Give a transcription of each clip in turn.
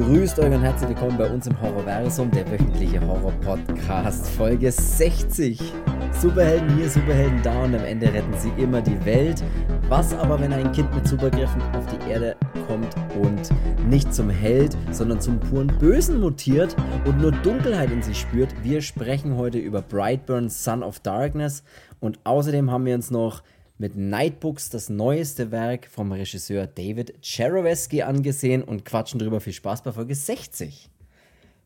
Grüßt euch und herzlich willkommen bei uns im Horrorversum, der wöchentliche Horror-Podcast, Folge 60. Superhelden hier, Superhelden da und am Ende retten sie immer die Welt. Was aber, wenn ein Kind mit Superkräften auf die Erde kommt und nicht zum Held, sondern zum puren Bösen mutiert und nur Dunkelheit in sich spürt? Wir sprechen heute über Brightburn, Son of Darkness und außerdem haben wir uns noch mit Nightbooks das neueste Werk vom Regisseur David Cheroweski angesehen und quatschen drüber. Viel Spaß bei Folge 60.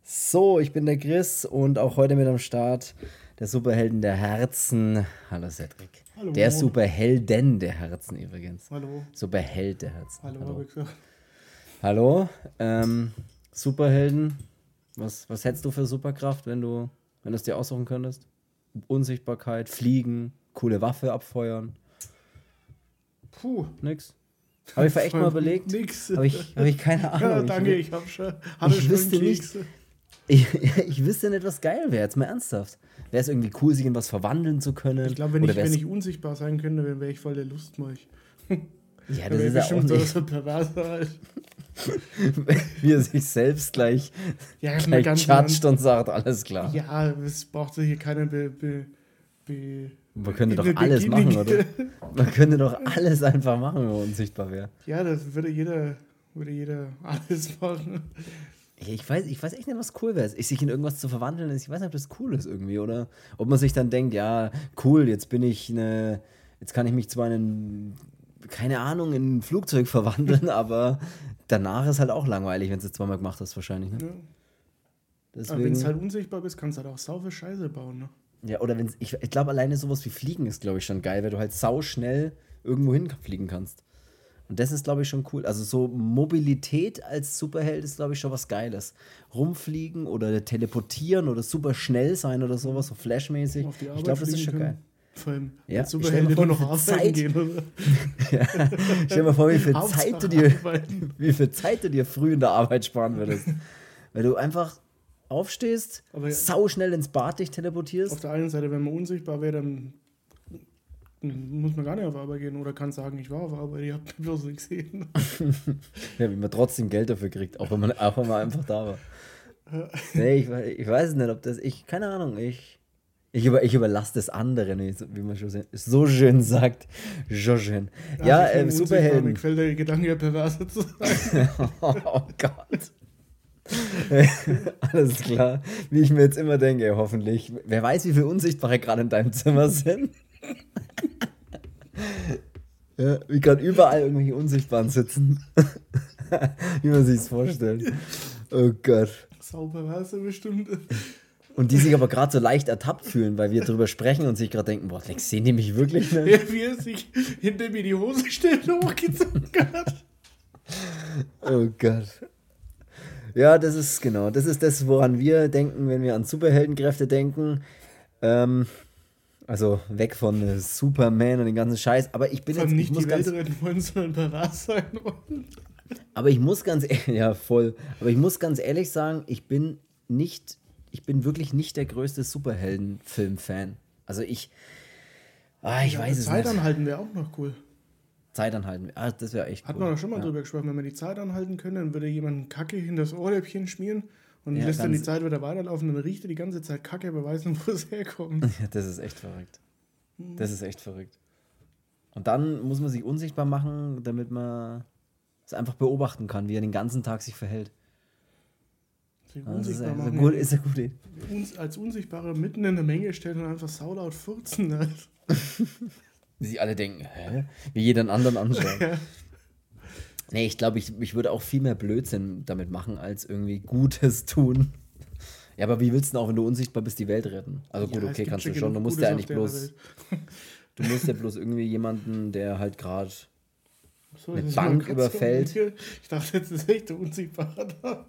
So, ich bin der Chris und auch heute mit am Start der Superhelden der Herzen. Hallo Cedric. Hallo. Der Superhelden der Herzen übrigens. Hallo. Superheld der Herzen. Hallo, Hallo. Hallo. Ähm, Superhelden. Was, was hättest du für Superkraft, wenn du, wenn du es dir aussuchen könntest? Unsichtbarkeit, Fliegen, coole Waffe abfeuern. Puh. Nix. Habe ich echt mal überlegt. Nix. Habe ich, hab ich keine Ahnung. Ja, Ich danke, wü- ich habe schon. Hatte ich schon wüsste nicht- Kekse. Ich, ich wüsste nicht, was geil wäre, jetzt mal ernsthaft. Wäre es irgendwie cool, sich in was verwandeln zu können? Ich glaube, wenn, ich, wenn ich unsichtbar sein könnte, dann wäre ich voll der Lustmolch. Ja, das ist ja auch nicht, so perverser halt. wie er sich selbst gleich, Ja, gleich ganz judged und sagt, alles klar. Ja, es braucht hier keine Be, Be, Be, Man könnte doch alles machen, oder? Man könnte doch alles einfach machen, wenn man unsichtbar wäre. Ja, das würde jeder, würde jeder alles machen. Ich weiß, ich weiß echt nicht, was cool wäre. Sich in irgendwas zu verwandeln, ich weiß nicht, ob das cool ist irgendwie, oder? Ob man sich dann denkt, ja, cool, jetzt bin ich eine, jetzt kann ich mich zwar in, ein, keine Ahnung, in ein Flugzeug verwandeln, aber danach ist halt auch langweilig, wenn du es zweimal gemacht hast, wahrscheinlich. Ne? Ja. Aber Deswegen, wenn du halt unsichtbar bist, kannst du halt auch saufe Scheiße bauen. Ne? Ja, oder wenn ich, ich glaube, alleine sowas wie Fliegen ist, glaube ich, schon geil, weil du halt sau schnell irgendwo hinfliegen kannst. Und das ist, glaube ich, schon cool. Also so Mobilität als Superheld ist, glaube ich, schon was Geiles. Rumfliegen oder teleportieren oder super schnell sein oder sowas, so flashmäßig. Ich glaube, das ist schon geil. können. Vor allem, Ja, als nur vor, noch arbeiten Zeit- gehen. Oder? Stell dir mal vor, wie viel, Zeit du dir, wie viel Zeit du dir früh in der Arbeit sparen würdest. Weil du einfach aufstehst, Aber ja- sau schnell ins Bad dich teleportierst. Auf der einen Seite, wenn man unsichtbar wäre, dann muss man gar nicht auf Arbeit gehen oder kann sagen, ich war auf Arbeit, ihr habt mich bloß nicht gesehen. Ja, wie man trotzdem Geld dafür kriegt, auch wenn man, auch wenn man einfach da war. Nee, ich, ich weiß nicht, ob das. Ich, keine Ahnung, ich. Ich, über, ich überlasse das anderen, wie man schon so- schön sagt. So schön. Ja, ich bin ähm, unsichtbar, Mir Superhelden. gefällt der Gedanke, perverse zu sein. Oh Gott. Alles klar. Wie ich mir jetzt immer denke, hoffentlich. Wer weiß, wie viele Unsichtbare gerade in deinem Zimmer sind. ja, wie gerade überall irgendwelche Unsichtbaren sitzen. wie man sich vorstellt. Oh Gott. Sau perverse bestimmt. Und die sich aber gerade so leicht ertappt fühlen, weil wir drüber sprechen und sich gerade denken, boah, Lex, sehen die mich wirklich nicht? Ja, wie er sich hinter mir die Hose und hochgezogen hat. Oh Gott. Ja, das ist genau, das ist das, woran wir denken, wenn wir an Superheldenkräfte denken. Ähm, also weg von Superman und den ganzen Scheiß. Aber ich bin Vor jetzt, allem ich nicht muss die Welt ganz, retten wollen, sondern pervers sein wollen. aber ich muss ganz, e- ja voll. Aber ich muss ganz ehrlich sagen, ich bin nicht, ich bin wirklich nicht der größte Superheldenfilm-Fan. Also ich, ah, ich Ja, weiß es nicht. anhalten wäre auch noch cool. Zeit anhalten. Ah, das wäre echt Hat cool. man doch schon mal ja. drüber gesprochen, wenn man die Zeit anhalten könnte, dann würde jemand Kacke in das Ohrläppchen schmieren und Ja, lässt dann die Zeit wieder weiterlaufen, dann riecht er die ganze Zeit Kacke, aber weiß nicht, wo es herkommt. Ja, das ist echt verrückt. Das ist echt verrückt. Und dann muss man sich unsichtbar machen, damit man es einfach beobachten kann, wie er den ganzen Tag sich verhält. Sich Das ist, unsichtbar machen. gut, ist eine gute Idee. uns als Unsichtbare mitten in der Menge stellen und einfach saulaut furzen. Halt. Sie alle denken, hä? Wie jeden anderen anschauen. Ja. nee, ich glaube, ich, ich würde auch viel mehr Blödsinn damit machen, als irgendwie Gutes tun. Ja, aber wie willst du denn auch, wenn du unsichtbar bist, die Welt retten? Also gut, Ja, es okay, kannst du schon. Du musst ja eigentlich bloß, du musst ja bloß irgendwie jemanden, der halt gerade So, Eine Bank überfällt. Ich dachte, jetzt ist echt der Unsichtbare da.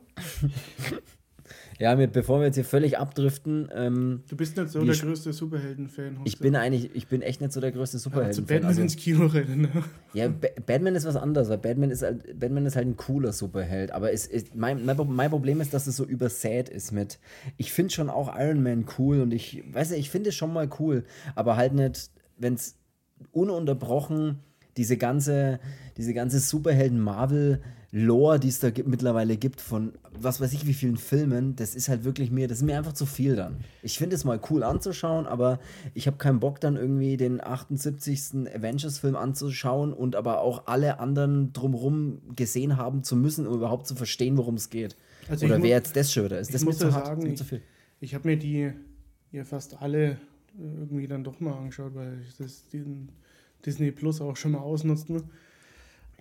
Ja, mit, bevor wir jetzt hier völlig abdriften, ähm, Du bist nicht so der größte Superhelden-Fan. ich bin eigentlich, ich bin echt nicht so der größte zu Superhelden. Batman also, ins Kino rennen. Ne? ja, Ba- Batman ist was anderes, weil Batman ist halt, Batman ist halt ein cooler Superheld. Aber es ist, mein, mein, Pro- mein Problem ist, dass es so übersät ist mit. Ich finde schon auch Iron Man cool und ich weiß ja, ich finde es schon mal cool, aber halt nicht, wenn es ununterbrochen diese ganze, diese ganze Superhelden-Marvel-Lore, die es da gibt, mittlerweile gibt, von was weiß ich wie vielen Filmen, das ist halt wirklich mir, das ist mir einfach zu viel dann. Ich finde es mal cool anzuschauen, aber ich habe keinen Bock dann irgendwie den 78. Avengers-Film anzuschauen und aber auch alle anderen drumherum gesehen haben zu müssen, um überhaupt zu verstehen, worum es geht. Also Oder wer jetzt das schon wieder ist. Das muss ja sagen, ich, ich habe mir die ja fast alle irgendwie dann doch mal angeschaut, weil ich das Disney Plus auch schon mal ausnutzt. Ne?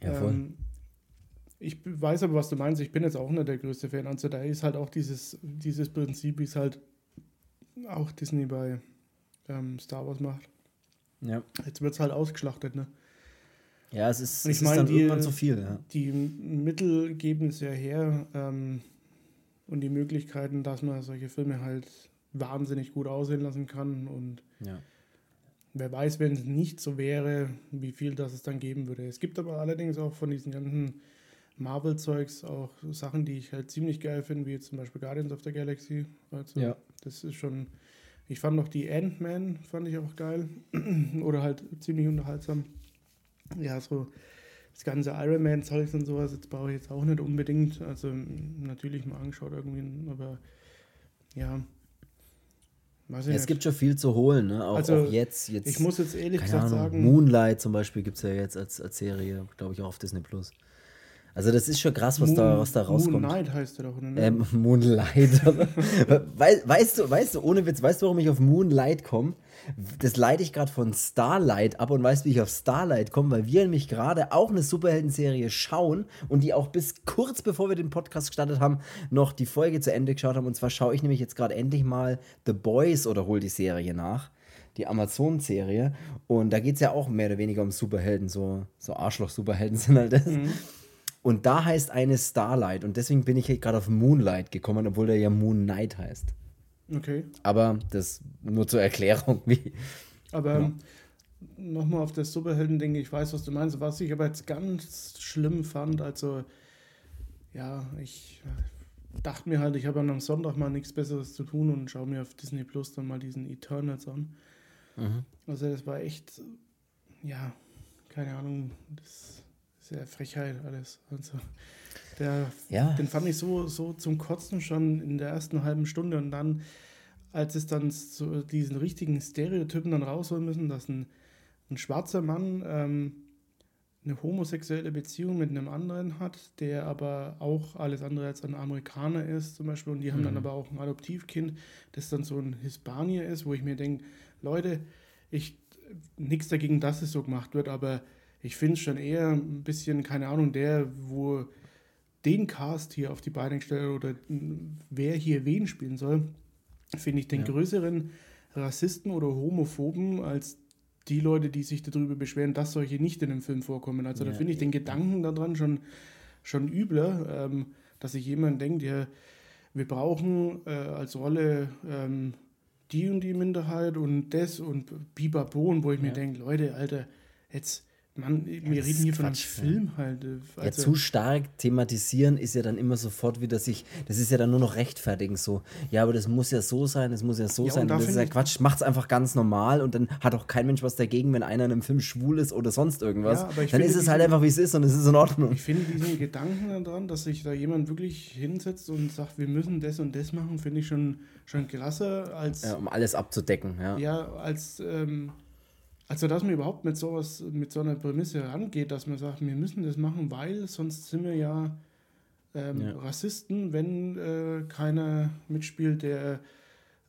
Ja, voll. Ähm, ich weiß aber, was du meinst. Ich bin jetzt auch nicht der größte Fan. Also da ist halt auch dieses, dieses Prinzip, wie es halt auch Disney bei ähm, Star Wars macht. Ja. Jetzt wird es halt ausgeschlachtet, ne? Ja, es ist, es ich mein, ist dann die, irgendwann zu viel. Ja. Die Mittel geben es ja her ähm, und die Möglichkeiten, dass man solche Filme halt wahnsinnig gut aussehen lassen kann und ja. Wer weiß, wenn es nicht so wäre, wie viel das es dann geben würde. Es gibt aber allerdings auch von diesen ganzen Marvel-Zeugs auch Sachen, die ich halt ziemlich geil finde, wie zum Beispiel Guardians of the Galaxy. Also ja. das ist schon. Ich fand noch die Ant-Man, fand ich auch geil. Oder halt ziemlich unterhaltsam. Ja, so das ganze Iron Man-Zeugs und sowas, jetzt brauche ich jetzt auch nicht unbedingt. Also natürlich mal angeschaut irgendwie, aber ja, es gibt schon viel zu holen, ne? Auch, also, auch jetzt, jetzt. Ich muss jetzt ehrlich gesagt Ahnung, sagen. Moonlight zum Beispiel gibt es ja jetzt als, als Serie, glaube ich, auch auf Disney Plus. Also das ist schon krass, was, Moon, da, was da rauskommt. Moonlight heißt er doch, ne? Ähm, Moonlight. weißt, weißt, du, weißt du, ohne Witz, weißt du, warum ich auf Moonlight komme? Das leite ich gerade von Starlight ab und weißt, wie ich auf Starlight komme, weil wir nämlich gerade auch eine Superhelden-Serie schauen und die auch bis kurz bevor wir den Podcast gestartet haben, noch die Folge zu Ende geschaut haben. Und zwar schaue ich nämlich jetzt gerade endlich mal The Boys oder hol die Serie nach die Amazon-Serie. Und da geht es ja auch mehr oder weniger um Superhelden, so, so Arschloch-Superhelden sind halt das. Mhm. Und da heißt eine Starlight. Und deswegen bin ich gerade auf Moonlight gekommen, obwohl der ja Moon Knight heißt. Okay. Aber das nur zur Erklärung, wie. Aber ja. nochmal auf das Superhelden-Ding, ich weiß, was du meinst. Was ich aber jetzt ganz schlimm fand, also, ja, ich dachte mir halt, ich habe am Sonntag mal nichts Besseres zu tun und schaue mir auf Disney Plus dann mal diesen Eternals an. Mhm. Also, das war echt, ja, keine Ahnung, das sehr Frechheit alles. Also der, ja. den fand ich so, so zum Kotzen schon in der ersten halben Stunde und dann, als es dann so diesen richtigen Stereotypen dann rausholen müssen, dass ein, ein schwarzer Mann ähm, eine homosexuelle Beziehung mit einem anderen hat, der aber auch alles andere als ein Amerikaner ist, zum Beispiel, und die haben mhm. dann aber auch ein Adoptivkind, das dann so ein Hispanier ist, wo ich mir denke, Leute, ich nichts dagegen, dass es so gemacht wird, aber ich finde es schon eher ein bisschen, keine Ahnung, der, wo den Cast hier auf die Beine gestellt oder wer hier wen spielen soll, finde ich den ja. größeren Rassisten oder Homophoben als die Leute, die sich darüber beschweren, dass solche nicht in dem Film vorkommen. Also ja, da finde ich den Gedanken daran schon, schon übler, ähm, dass sich jemand denkt, ja, wir brauchen äh, als Rolle ähm, die und die Minderheit und das und Bibabon, wo ich ja. mir denke, Leute, Alter, jetzt Mann, wir ja, reden hier von einem Film halt. Äh, also ja, zu stark thematisieren ist ja dann immer sofort wieder sich, das ist ja dann nur noch rechtfertigen so. Ja, aber das muss ja so sein, das muss ja so ja, sein. Da das ist ja Quatsch, macht's einfach ganz normal und dann hat auch kein Mensch was dagegen, wenn einer in einem Film schwul ist oder sonst irgendwas. Ja, dann ist es halt einfach, wie es ist und es ist in Ordnung. Ich finde diesen Gedanken daran, dass sich da jemand wirklich hinsetzt und sagt, wir müssen das und das machen, finde ich schon, schon klasse als. Ja, um alles abzudecken, ja. Ja, als. Ähm, also, dass man überhaupt mit sowas, mit so einer Prämisse rangeht, dass man sagt, wir müssen das machen, weil sonst sind wir ja, ähm, ja. Rassisten, wenn äh, keiner mitspielt, der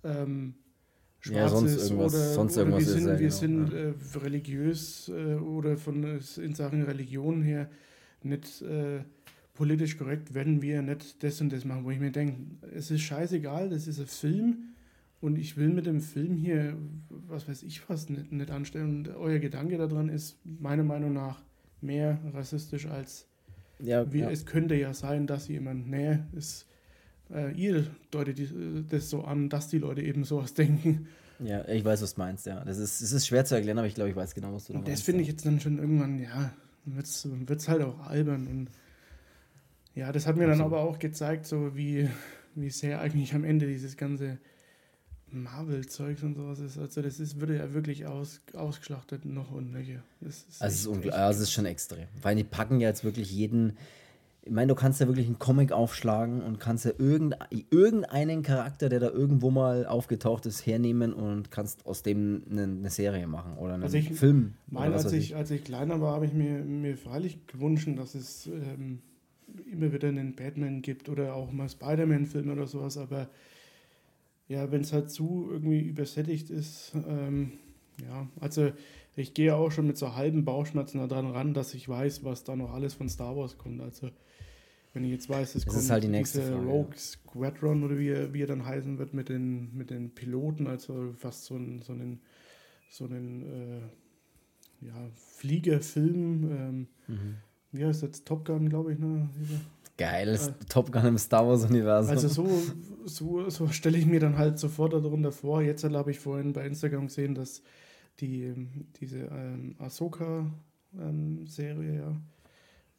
ähm, schwarz ja, sonst ist irgendwas, oder, sonst oder wir sind, wir genau, sind ja. äh, religiös äh, oder von in Sachen Religion her nicht äh, politisch korrekt, wenn wir nicht das und das machen, wo ich mir denke, es ist scheißegal, das ist ein Film und ich will mit dem Film hier, was weiß ich was, nicht, nicht anstellen. Und euer Gedanke daran ist meiner Meinung nach mehr rassistisch als ja, wie, ja. es könnte ja sein, dass jemand, nee, ist, äh, ihr deutet das so an, dass die Leute eben sowas denken. Ja, ich weiß, was du meinst, ja. Das ist, das ist schwer zu erklären, aber ich glaube, ich weiß genau, was du da meinst. Das finde ich jetzt dann schon irgendwann, ja, wird es halt auch albern. Und ja, das hat mir Absolut. dann aber auch gezeigt, so wie, wie sehr eigentlich am Ende dieses ganze Marvel-Zeugs und sowas ist. Also das ist, würde ja wirklich aus, ausgeschlachtet noch und nöcher. Das ist, also es ist, also es ist schon extrem. Weil die packen ja jetzt wirklich jeden. Ich meine, du kannst ja wirklich einen Comic aufschlagen und kannst ja irgendein, irgendeinen Charakter, der da irgendwo mal aufgetaucht ist, hernehmen und kannst aus dem eine, Serie machen oder einen also ich Film. Meine, als, ich, als ich kleiner war, habe ich mir, mir freilich gewünscht, dass es ähm, immer wieder einen Batman gibt oder auch mal Spider-Man-Filme oder sowas, aber ja, wenn es halt zu irgendwie übersättigt ist, ähm, ja, also ich gehe auch schon mit so halben Bauchschmerzen daran ran, dass ich weiß, was da noch alles von Star Wars kommt. Also wenn ich jetzt weiß, es das kommt ist halt die nächste diese Frage, Rogue Squadron oder wie er, wie er dann heißen wird mit den, mit den Piloten, also fast so, ein, so einen, so einen äh, ja, Fliegerfilm. Ähm, mhm. Wie heißt das? Top Gun, glaube ich. Ne? Geiles äh, Top Gun im Star Wars-Universum. Also so, so, so stelle ich mir dann halt sofort darunter vor. Jetzt habe ich vorhin bei Instagram gesehen, dass die, diese ähm, Ahsoka-Serie ähm,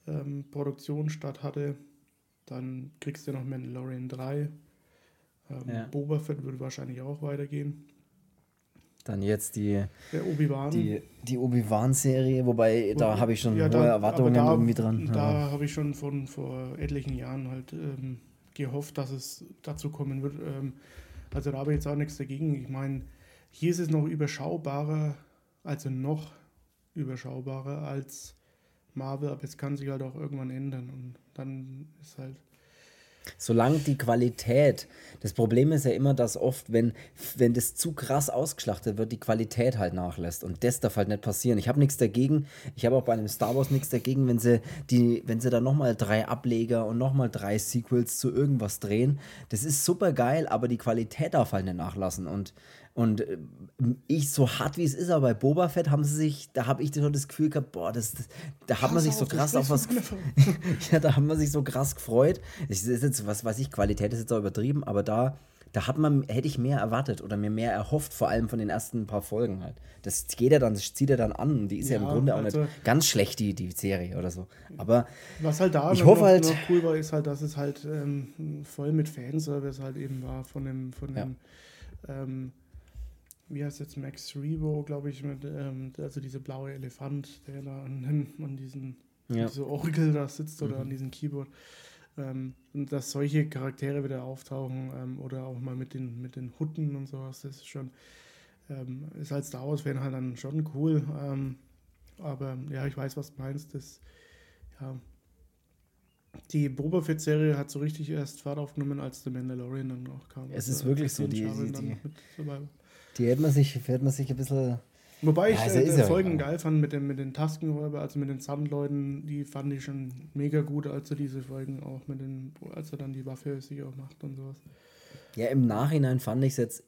ja, ähm, Produktion statt hatte. Dann kriegst du noch Mandalorian 3. Ähm, ja. Boba Fett würde wahrscheinlich auch weitergehen. Dann jetzt die Obi-Wan. Die, die Obi-Wan-Serie, wobei da habe ich schon ja, hohe da, Erwartungen da, irgendwie dran. Da ja. habe ich schon von vor etlichen Jahren halt ähm, gehofft, dass es dazu kommen wird. Ähm, also da habe ich jetzt auch nichts dagegen. Ich meine, hier ist es noch überschaubarer, also noch überschaubarer als Marvel, aber es kann sich halt auch irgendwann ändern und dann ist halt Solange die Qualität, das Problem ist ja immer, dass oft, wenn, wenn das zu krass ausgeschlachtet wird, die Qualität halt nachlässt. Und das darf halt nicht passieren. Ich habe nichts dagegen, ich habe auch bei einem Star Wars nichts dagegen, wenn sie, die, wenn sie da nochmal drei Ableger und nochmal drei Sequels zu irgendwas drehen. Das ist super geil, aber die Qualität darf halt nicht nachlassen. Und und äh, ich, so hart wie es ist, aber bei Boba Fett haben sie sich, da habe ich so das Gefühl gehabt, boah, das, da hat man sich so krass auf was. ja, da haben wir sich so krass gefreut. Das ist jetzt, was weiß ich, Qualität ist jetzt auch übertrieben, aber da, da hat man, hätte ich mehr erwartet oder mir mehr erhofft, vor allem von den ersten paar Folgen halt. Das geht ja dann, das zieht er dann an. Die ist ja, ja im Grunde auch also, nicht ganz schlecht, die, die Serie oder so. Aber was halt da ich hoffe noch, halt, noch cool war, ist halt, dass es halt ähm, voll mit Fanservice halt eben war von dem, von dem ja. ähm, wie heißt jetzt Max Rebo, glaube ich, mit, ähm, also diese blaue Elefant, der da an, an diesen ja. diese Orgel da sitzt oder mhm. an diesem Keyboard. Ähm, dass solche Charaktere wieder auftauchen ähm, oder auch mal mit den, mit den Hutten und sowas, das ist schon, ähm, ist als Star Wars-Fan halt dann schon cool. Ähm, aber ja, ich weiß, was du meinst. Das, ja, die Boba Fett-Serie hat so richtig erst Fahrt aufgenommen, als The Mandalorian dann noch kam. Es ist wirklich so, die, die, die, die hätte man sich, hätte man sich ein bisschen. Wobei ich ja, also äh, Folgen geil fand mit, dem, mit den Taskenräuber, also mit den Sandleuten, die fand ich schon mega gut, als er diese Folgen auch mit den, als er dann die Waffe sich auch macht und sowas. Ja, im Nachhinein fand ich es jetzt,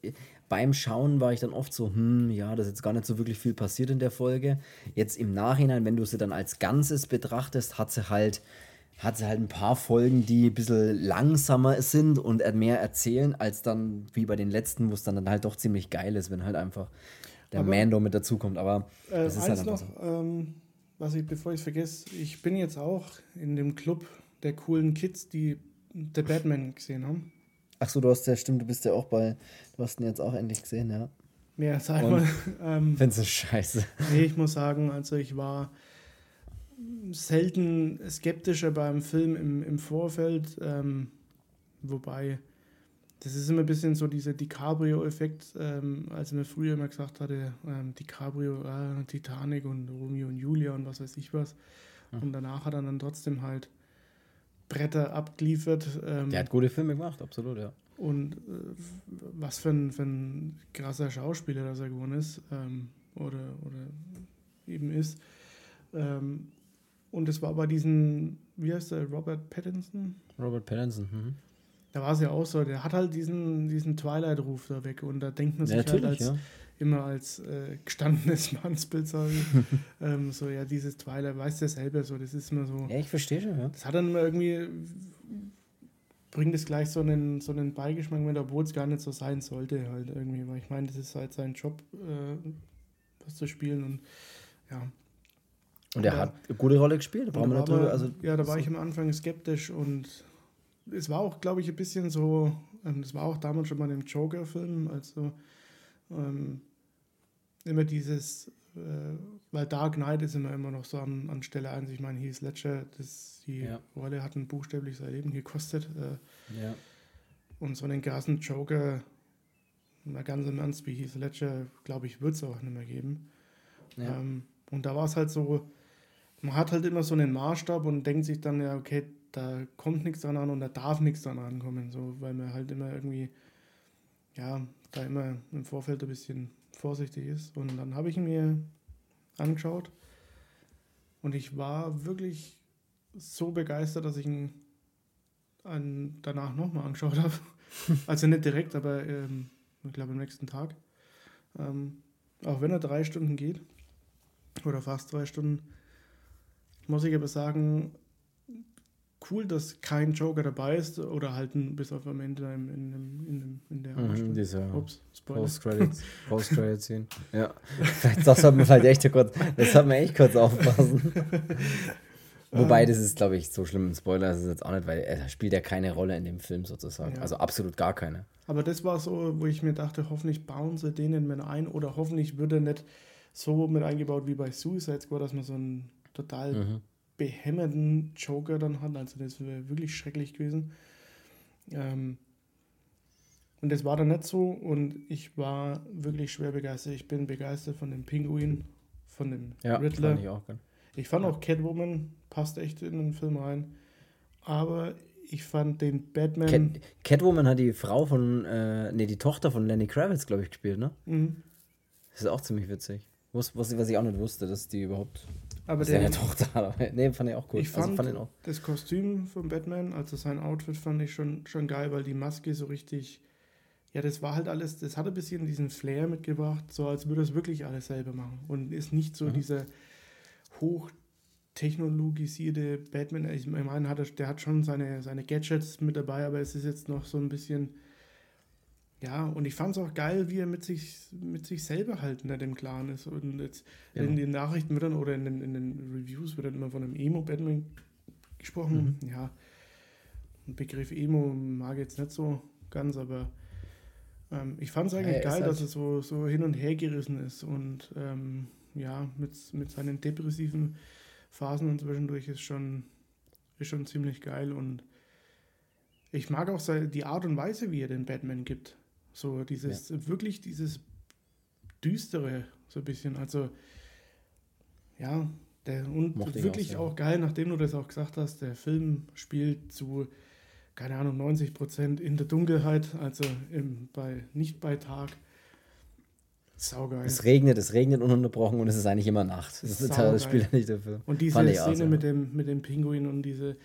beim Schauen war ich dann oft so, hm, ja, da ist jetzt gar nicht so wirklich viel passiert in der Folge. Jetzt im Nachhinein, wenn du sie dann als Ganzes betrachtest, hat sie halt hat sie halt ein paar Folgen, die ein bisschen langsamer sind und mehr erzählen, als dann wie bei den letzten, wo es dann, halt doch ziemlich geil ist, wenn halt einfach der Aber, Mando mit dazukommt. Aber äh, das ist halt noch, so. ähm, was ich, bevor ich es vergesse, ich bin jetzt auch in dem Club der coolen Kids, die The Batman gesehen haben. Ach so, du hast ja, stimmt, du bist ja auch bei, du hast ihn jetzt auch endlich gesehen, ja. Ja, sag mal. Ähm, Findest du scheiße? Nee, ich muss sagen, also ich war selten skeptischer beim Film im, im Vorfeld, ähm, wobei das ist immer ein bisschen so dieser DiCaprio-Effekt, ähm, als man früher immer gesagt hatte, ähm, DiCaprio, äh, Titanic und Romeo und Julia und was weiß ich was. Mhm. Und danach hat er dann trotzdem halt Bretter abgeliefert. Ähm, Der hat gute Filme gemacht, absolut, ja. Und äh, was für ein, für ein krasser Schauspieler das er geworden ist ähm, oder, oder eben ist. Ähm, und es war bei diesen, wie heißt der, Robert Pattinson? Robert Pattinson, mhm. Da war es ja auch so, der hat halt diesen, diesen Twilight-Ruf da weg und da denkt man sich ja, halt als, ja. immer als äh, gestandenes Mannsbild, sage ich, ähm, so, ja, dieses Twilight, weißt du ja selber so, das ist immer so. Ja, ich verstehe schon, ja. Das hat dann immer irgendwie, bringt es gleich so einen, so einen Beigeschmack mit, obwohl es gar nicht so sein sollte, halt irgendwie, weil ich meine, das ist halt sein Job, äh, was zu spielen und ja, und er hat eine gute Rolle gespielt. Da war, also, ja, da war so. ich am Anfang skeptisch und es war auch, glaube ich, ein bisschen so, ähm, das war auch damals schon mal im Joker-Film, also ähm, immer dieses, äh, weil Dark Knight ist immer, immer noch so an, an Stelle 1, ich meine, Heath Ledger, das, die ja. Rolle hat ein buchstäblich sein Leben gekostet. Äh, ja. Und so einen krassen Joker, mal ganz im Ernst, wie Heath Ledger, glaube ich, wird es auch nicht mehr geben. Ja. Ähm, und da war es halt so, man hat halt immer so einen Maßstab und denkt sich dann, ja, okay, da kommt nichts dran an und da darf nichts dran ankommen, so, weil man halt immer irgendwie, ja, da immer im Vorfeld ein bisschen vorsichtig ist. Und dann habe ich mir angeschaut und ich war wirklich so begeistert, dass ich ihn an, danach nochmal angeschaut habe. also nicht direkt, aber ähm, ich glaube am nächsten Tag. Ähm, auch wenn er drei Stunden geht, oder fast drei Stunden, muss ich aber sagen, cool, dass kein Joker dabei ist oder halt bis auf am Ende in, in, in, in der mhm, dieser Ups, Post-Credits Post ja, das hat man vielleicht echt kurz, das hat man echt kurz aufpassen. Wobei, das ist, glaube ich, so schlimm ein Spoiler ist es jetzt auch nicht, weil er spielt ja keine Rolle in dem Film sozusagen. Ja. Also absolut gar keine. Aber das war so, wo ich mir dachte, hoffentlich bauen sie den mit ein oder hoffentlich wird er nicht so mit eingebaut wie bei Suicide Squad, dass man so einen total mhm. behämmernden Joker dann hat. Also das wäre wirklich schrecklich gewesen. Ähm, und das war dann nicht so und ich war wirklich schwer begeistert. Ich bin begeistert von dem Pinguin, von dem ja, Riddler. Fand ich, auch, ich fand auch Catwoman passt echt in den Film rein. Aber ich fand den Batman. Cat, Catwoman hat die Frau von, äh, nee, die Tochter von Lenny Kravitz, glaube ich, gespielt, ne? Mhm. Das ist auch ziemlich witzig. Was, was, was ich auch nicht wusste, dass die überhaupt aber seine Tochter. Nee, fand ich auch cool. Ich fand, also fand das Kostüm von Batman, also sein Outfit, fand ich schon, schon geil, weil die Maske so richtig. Ja, das war halt alles, das hat ein bisschen diesen Flair mitgebracht, so als würde es wirklich alles selber machen. Und ist nicht so mhm. dieser hochtechnologisierte Batman. Ich meine, hat er, der hat schon seine, seine Gadgets mit dabei, aber es ist jetzt noch so ein bisschen ja, und ich fand es auch geil, wie er mit sich, mit sich selber halt nicht im Klaren ist. Und jetzt genau. in den Nachrichten wird dann oder in den, in den Reviews wird dann immer von einem Emo-Batman gesprochen. Mhm. Ja, ein Begriff Emo mag ich jetzt nicht so ganz, aber ähm, ich fand es eigentlich ja, geil, halt dass er so, so hin und her gerissen ist und ähm, ja, mit, mit seinen depressiven Phasen und zwischendurch ist schon, ist schon ziemlich geil und ich mag auch die Art und Weise, wie er den Batman gibt. So dieses, ja. wirklich dieses Düstere, so ein bisschen. Also, ja, der, und Mochte wirklich auch, ja. auch, geil, nachdem du das auch gesagt hast, der Film spielt zu, keine Ahnung, 90 Prozent in der Dunkelheit, also im, bei, nicht bei Tag. Saugeil. Es regnet, es regnet ununterbrochen und es ist eigentlich immer Nacht. Das, ist das spielt nicht dafür. Und diese Szene also. mit, dem, mit dem Pinguin und diese,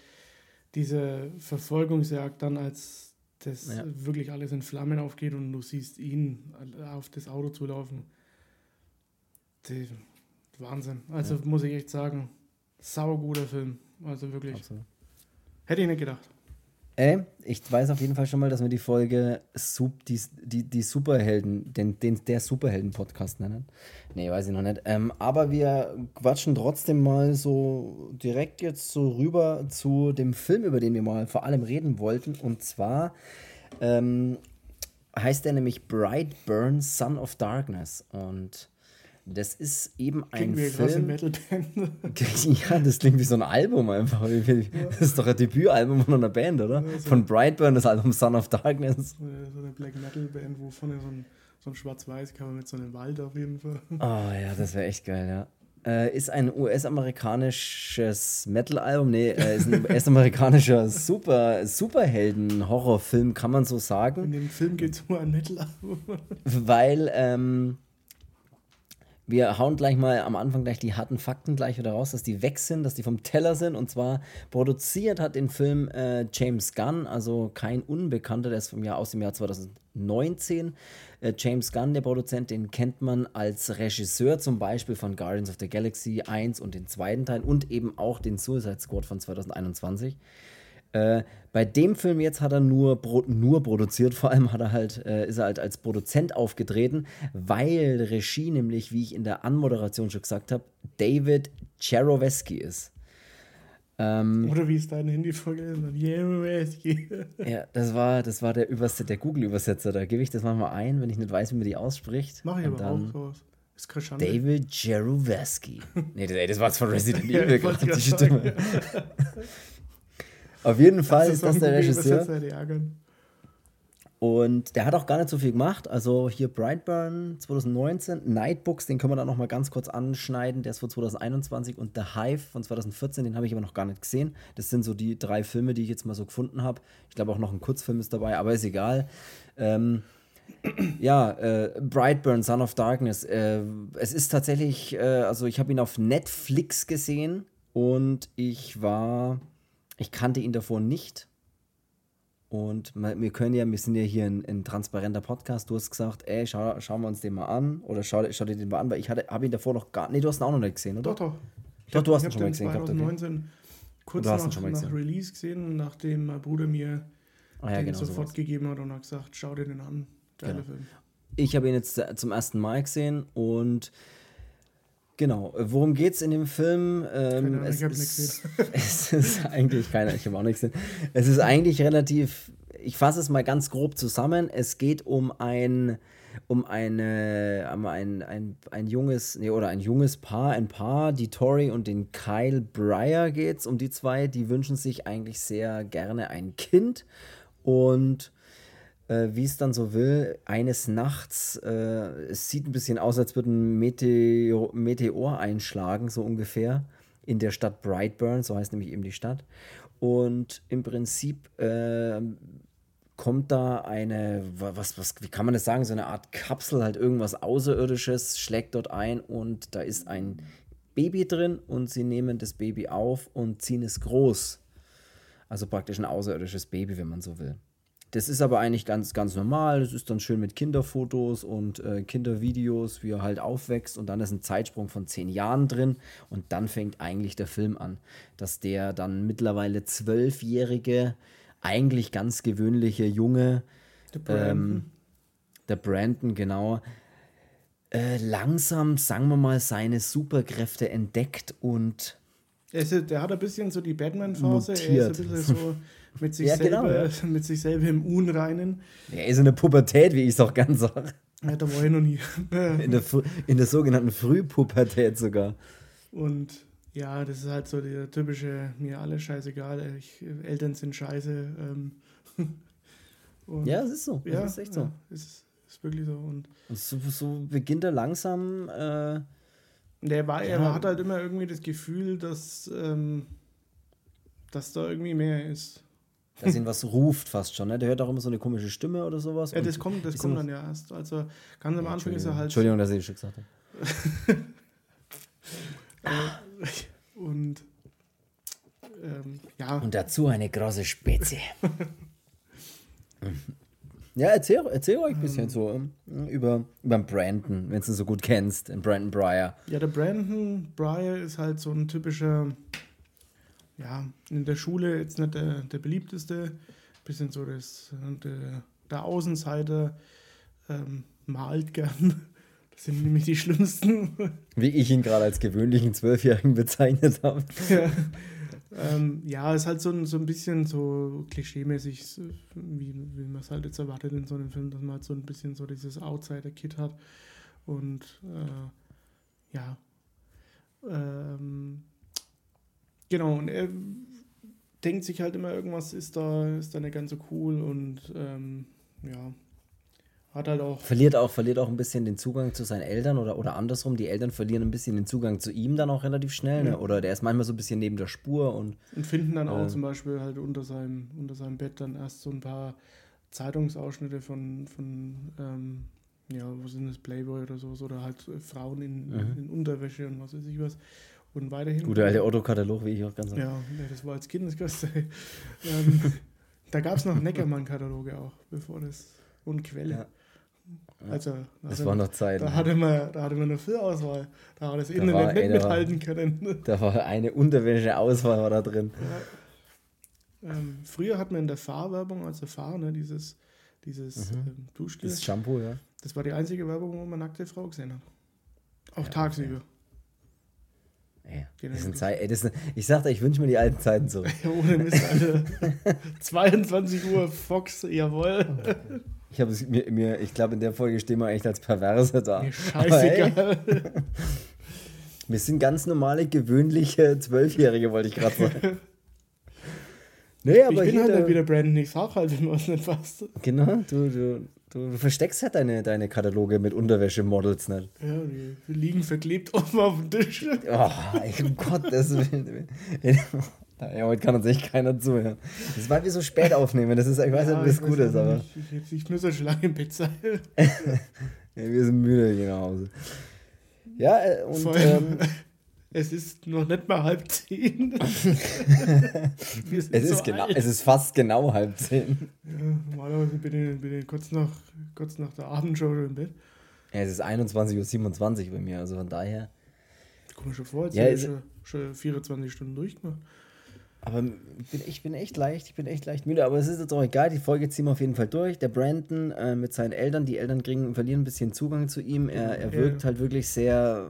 diese Verfolgungsjagd dann als das ja. wirklich alles in Flammen aufgeht und du siehst ihn auf das Auto zulaufen. Die, Wahnsinn. Also ja. muss ich echt sagen, sauguter Film. Also wirklich. Absolut. Hätte ich nicht gedacht. Äh, ich weiß auf jeden Fall schon mal, dass wir die Folge Sub, die, die, die Superhelden, den, den, der Superhelden-Podcast nennen. Nee, weiß ich noch nicht. Ähm, aber wir quatschen trotzdem mal so direkt jetzt so rüber zu dem Film, über den wir mal vor allem reden wollten. Und zwar ähm, heißt er nämlich Brightburn, Son of Darkness. Und das ist eben ein klingt Film. Ja, das klingt wie so ein Album einfach. Das ist doch ein Debütalbum von einer Band, oder? Ja, so von Brightburn, das Album Son of Darkness. So eine Black Metal Band, wo vorne so ein, so ein Schwarz-Weiß-Cover mit so einem Wald auf jeden Fall. Oh ja, das wäre echt geil, ja. Äh, ist ein US-amerikanisches Metal-Album, nee, äh, ist ein US-amerikanischer Super, Superhelden-Horrorfilm, kann man so sagen. In dem Film geht es um ein Metal-Album. Weil ähm, wir hauen gleich mal am Anfang gleich die harten Fakten gleich wieder raus, dass die weg sind, dass die vom Teller sind. Und zwar produziert hat den Film äh, James Gunn, also kein Unbekannter, der ist vom Jahr aus dem Jahr 2019. Äh, James Gunn, der Produzent, den kennt man als Regisseur zum Beispiel von Guardians of the Galaxy 1 und den zweiten Teil und eben auch den Suicide Squad von 2021. Äh, bei dem Film jetzt hat er nur, nur produziert, vor allem hat er halt, äh, ist er halt als Produzent aufgetreten, weil Regie nämlich, wie ich in der Anmoderation schon gesagt habe, David Cheroweski ist. Ähm, Oder wie ist dein Handy vorgelesen hat? ja, das war, das war der, Überset der Google-Übersetzer. Da gebe ich das manchmal ein, wenn ich nicht weiß, wie man die ausspricht. Mach ich aber auch sowas. David Jeruweski. nee, das, das war jetzt von Resident Evil gerade die Stimme. Auf jeden Fall das ist, ist das der Regisseur. Und der hat auch gar nicht so viel gemacht. Also hier Brightburn 2019, Nightbooks, den können wir dann noch mal ganz kurz anschneiden. Der ist von 2021 und The Hive von 2014, den habe ich aber noch gar nicht gesehen. Das sind so die drei Filme, die ich jetzt mal so gefunden habe. Ich glaube auch noch ein Kurzfilm ist dabei, aber ist egal. Ähm, ja, äh, Brightburn, Son of Darkness. Äh, es ist tatsächlich, äh, also ich habe ihn auf Netflix gesehen und ich war, ich kannte ihn davor nicht und wir können ja, wir sind ja hier ein, ein transparenter Podcast. Du hast gesagt, ey, schau, schauen wir uns den mal an. Oder schau, schau dir den mal an, weil ich habe ihn davor noch gar nicht. Nee, du hast ihn auch noch nicht gesehen, oder? Doch, doch. Ich doch, hab, du hast ihn schon mal gesehen. 2019 gehabt, okay. kurz nach, nach Release gesehen, nachdem mein Bruder mir ah, ja, den genau sofort sowas. gegeben hat und hat gesagt, schau dir den an. Geiler genau. Film. Ich habe ihn jetzt zum ersten Mal gesehen und Genau, worum geht es in dem Film? Ähm, Keine es, ich habe nichts gesehen. Es ist eigentlich keiner, ich habe auch nichts gesehen. Es ist eigentlich relativ, ich fasse es mal ganz grob zusammen. Es geht um ein, um eine, um ein, ein, ein junges, nee, oder ein junges Paar, ein Paar, die Tori und den Kyle Breyer geht's um die zwei, die wünschen sich eigentlich sehr gerne ein Kind und äh, wie es dann so will, eines Nachts, äh, es sieht ein bisschen aus, als würde ein Meteor, Meteor einschlagen, so ungefähr, in der Stadt Brightburn, so heißt nämlich eben die Stadt. Und im Prinzip äh, kommt da eine, was, was, wie kann man das sagen, so eine Art Kapsel, halt irgendwas Außerirdisches, schlägt dort ein und da ist ein Baby drin und sie nehmen das Baby auf und ziehen es groß. Also praktisch ein außerirdisches Baby, wenn man so will. Das ist aber eigentlich ganz, ganz normal. Das ist dann schön mit Kinderfotos und äh, Kindervideos, wie er halt aufwächst. Und dann ist ein Zeitsprung von zehn Jahren drin. Und dann fängt eigentlich der Film an, dass der dann mittlerweile zwölfjährige, eigentlich ganz gewöhnliche Junge, der Brandon, ähm, der Brandon genau, äh, langsam, sagen wir mal, seine Superkräfte entdeckt und. Ist, der hat ein bisschen so die Batman-Phase. Er ist ein bisschen so. mit sich, ja, selber, genau, ja. mit sich selber im Unreinen. Er ist in der Pubertät, wie ich es auch ganz sage. Ja, da war ich noch nie. in, der, in der sogenannten Frühpubertät sogar. Und ja, das ist halt so der typische, mir alles scheißegal, ich, Eltern sind scheiße. Ähm, ja, es ist so. Ja, es ist echt so. Ja, es ist, wirklich so. Und, und so, so, beginnt er langsam. Äh, der war, ja. er hat halt immer irgendwie das Gefühl, dass, ähm, dass da irgendwie mehr ist dass ihn was ruft fast schon. Ne? Der hört auch immer so eine komische Stimme oder sowas. Ja, das kommt, das kommt dann ja erst. Also ganz am Anfang ist er halt. Entschuldigung, dass ich das schon gesagt habe. Äh, und ähm, ja. Und dazu eine große Spezie. ja, erzähl, erzähl euch ein bisschen ähm, so ähm, über, über Brandon, wenn du ihn so gut kennst, den Brandon Breyer. Ja, der Brandon Breyer ist halt so ein typischer ja, in der Schule jetzt nicht der, der beliebteste, bisschen so das, der, der Außenseiter, ähm, malt gern. Das sind nämlich die schlimmsten. Wie ich ihn gerade als gewöhnlichen Zwölfjährigen bezeichnet habe. Ja. Ähm, ja, ist halt so ein, so ein bisschen so klischeemäßig, wie, wie man es halt jetzt erwartet in so einem Film, dass man halt so ein bisschen so dieses Outsider-Kit hat. Und äh, ja, ähm, Genau, und er denkt sich halt immer, irgendwas ist da, ist da nicht ganz so cool und ähm, ja, hat halt auch. Verliert auch, verliert auch ein bisschen den Zugang zu seinen Eltern oder, oder andersrum, die Eltern verlieren ein bisschen den Zugang zu ihm dann auch relativ schnell, ne? ja. ne? Oder der ist manchmal so ein bisschen neben der Spur und. Und finden dann auch äh, zum Beispiel halt unter seinem, unter seinem Bett dann erst so ein paar Zeitungsausschnitte von, von ähm, ja, was sind das, Playboy oder sowas, oder halt Frauen in, mhm. in Unterwäsche und was weiß ich was. Und weiterhin. Guter alte Otto-Katalog, wie ich auch ganz Ja, das war als Kind das Größte. ähm, da gab es noch Neckermann-Kataloge auch, bevor das. Und Quelle. Ja. Also, das war noch Zeit. Da, hatte man, da hatte man eine Vorauswahl. Da hat das da Internet nicht mithalten können. Da war eine Unterwäsche-Auswahl war da drin. Ja. Ähm, früher hat man in der Fahrwerbung, also Fahr, ne, dieses, dieses mhm. ähm, Duschgel. Das Shampoo, ja. Das war die einzige Werbung, wo man nackte Frau gesehen hat. Auch ja, tagsüber. Okay. Ja. Das sind Zeit, ey, das sind, ich sagte, ich wünsche mir die alten Zeiten zurück. Ohne Mist, Alter. 22 Uhr Fox, jawohl. Ich habe mir, mir, ich glaube, in der Folge stehen wir echt als Perverse da. Mir scheißegal. Wir sind ganz normale, gewöhnliche Zwölfjährige, wollte ich gerade sagen. Nee, aber ich bin halt wieder Brandon, ich sag halt, wenn was nicht passt. Genau, du, du, du versteckst halt deine, deine Kataloge mit Unterwäschemodels nicht. Ja, die liegen verklebt offen auf dem Tisch. Oh, um Gottes Willen. Ja, heute kann uns echt keiner zuhören. Das ist, weil wir so spät aufnehmen. Das ist, ich weiß ja, nicht, wie es gut ist, aber. Ich, ich, ich muss ja schon lange im Bett sein. ja, wir sind müde, gehen nach Hause. Ja, äh, und. Ähm, es ist noch nicht mal halb zehn. es, ist so genau, es ist fast genau halb zehn. Ja, normalerweise bin ich, bin ich kurz, nach, kurz nach der Abendshow im Bett. Ja, es ist 21.27 Uhr bei mir, also von daher. Komm schon vor, jetzt ja, habe ich schon, schon 24 Stunden durchgemacht. Aber ich bin, ich bin echt leicht, ich bin echt leicht müde, aber es ist jetzt auch egal, die Folge ziehen wir auf jeden Fall durch. Der Brandon äh, mit seinen Eltern, die Eltern kriegen, verlieren ein bisschen Zugang zu ihm. Er, er wirkt ja. halt wirklich sehr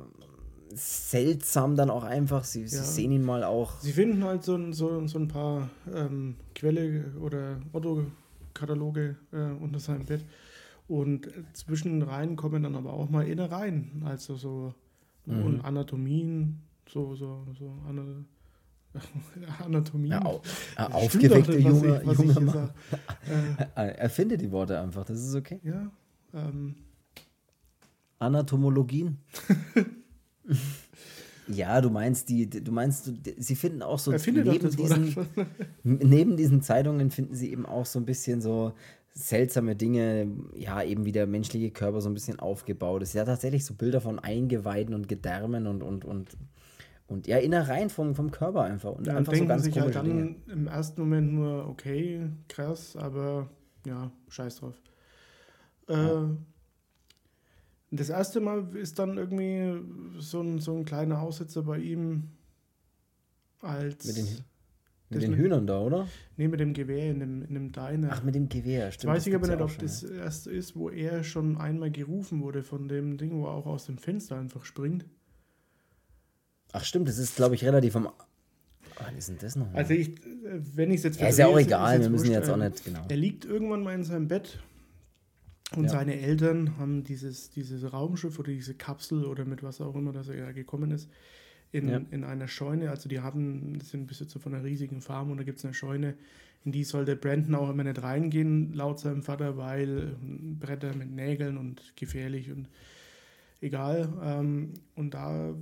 seltsam dann auch einfach. Sie, ja. sie sehen ihn mal auch. Sie finden halt so, so, so ein paar ähm, Quelle- oder Otto-Kataloge äh, unter seinem Bett. Und zwischen rein kommen dann aber auch mal Innereien, also so mhm. und Anatomien, so, so, so Anatomie. Ja, au, äh, aufgeweckte junge, ich, junge Mann. Äh, Erfinde die Worte einfach, das ist okay. Ja. Ähm. Anatomologien. ja, du meinst die, du meinst, sie finden auch so neben diesen, neben diesen Zeitungen finden sie eben auch so ein bisschen so seltsame Dinge, ja, eben wie der menschliche Körper so ein bisschen aufgebaut ist. Ja, tatsächlich so Bilder von Eingeweiden und Gedärmen und, und, und und ja, Innereien vom, vom Körper einfach. Und ja, einfach so ganz sich halt dann Dinge. im ersten Moment nur, okay, krass, aber ja, scheiß drauf. Ja. Äh, das erste Mal ist dann irgendwie so ein, so ein kleiner Aussetzer bei ihm als. Mit den, mit den Hühnern da, oder? Nee, mit dem Gewehr in dem, in dem Diner. Ach, mit dem Gewehr, stimmt. Ich weiß ich aber nicht, ob schon, das ja. erste ist, wo er schon einmal gerufen wurde von dem Ding, wo er auch aus dem Fenster einfach springt. Ach stimmt, das ist, glaube ich, relativ am. Wann ist denn das noch? Also ich, wenn ich es jetzt ja, ist ja auch egal, wir müssen jetzt auch nicht, genau. Er liegt irgendwann mal in seinem Bett und ja. seine Eltern haben dieses, dieses Raumschiff oder diese Kapsel oder mit was auch immer, dass er ja gekommen ist, in, ja. in einer Scheune. Also die haben, das sind Besitzer von einer riesigen Farm und da gibt es eine Scheune, in die sollte Brandon auch immer nicht reingehen, laut seinem Vater, weil Bretter mit Nägeln und gefährlich und egal. Ähm, und da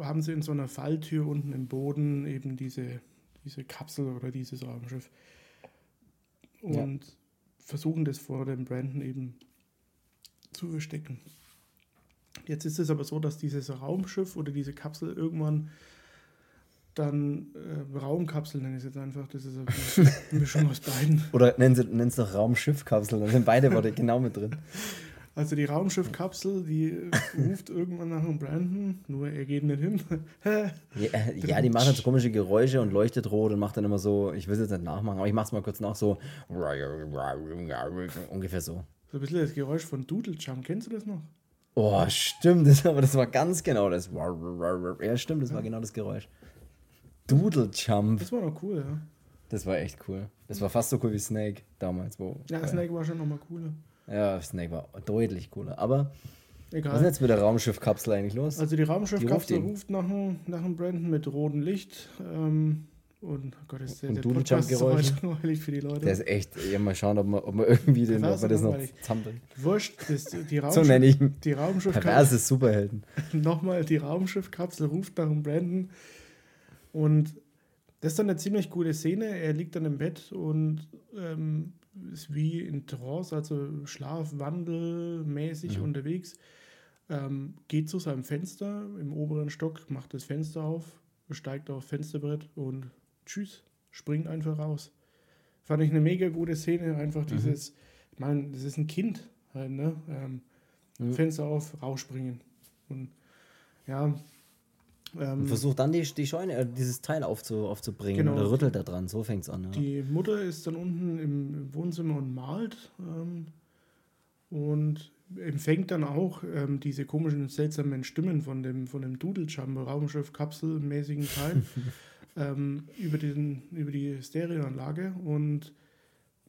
haben sie in so einer Falltür unten im Boden eben diese, diese Kapsel oder dieses Raumschiff. Und ja. versuchen das vor dem Brandon eben zu verstecken. Jetzt ist es aber so, dass dieses Raumschiff oder diese Kapsel irgendwann dann äh, Raumkapsel nenne ich es jetzt einfach. Das ist eine Mischung aus beiden. Oder nennen Sie es doch Raumschiffkapsel, da sind beide Worte genau mit drin. Also die Raumschiffkapsel, die ruft irgendwann nach dem Brandon, nur er geht nicht hin. ja, ja, die macht dann so komische Geräusche und leuchtet rot und macht dann immer so, ich will es jetzt nicht nachmachen, aber ich mach's mal kurz nach, so ungefähr so. So ein bisschen das Geräusch von Doodle Jump, kennst du das noch? Oh, stimmt, das, aber das war ganz genau das. Ja, stimmt, das war genau das Geräusch. Doodle Jump. Das war noch cool, ja. Das war echt cool. Das war fast so cool wie Snake damals. Wo, ja, Snake war schon nochmal cooler. Ja, Snake war deutlich cooler. Aber Egal. was ist jetzt mit der Raumschiffkapsel eigentlich los? Also die Raumschiffkapsel ruft, ruft nach, dem, nach Brandon mit rotem Licht. Ähm, und oh Gott, ist der, und der Podcast ist langweilig für die Leute. Der ist echt, ja, mal schauen, ob man, ob man irgendwie den, ob man das noch zusammenbringt. Wurscht, das, die, Raumschiff, so nenne ich ihn. die Raumschiffkapsel. Perverses Superhelden. Nochmal, die Raumschiffkapsel ruft nach dem Brandon. Und das ist dann eine ziemlich gute Szene. Er liegt dann im Bett und ähm, ist wie in Trance, also schlafwandelmäßig mhm. unterwegs. Ähm, geht zu seinem Fenster im oberen Stock, macht das Fenster auf, steigt auf Fensterbrett und tschüss, springt einfach raus. Fand ich eine mega gute Szene, einfach mhm. dieses, ich meine, das ist ein Kind halt, ne? Ähm, mhm. Fenster auf, rausspringen. Und ja, ähm, versucht dann die, die Scheune, äh, dieses Teil aufzu, aufzubringen genau, oder rüttelt da dran, so fängt es an. Ja. Die Mutter ist dann unten im Wohnzimmer und malt. Ähm, und empfängt dann auch ähm, diese komischen, seltsamen Stimmen von dem, von dem Doodle-Jumbo, Raumschiff-Kapsel-mäßigen Teil ähm, über, den, über die Stereoanlage und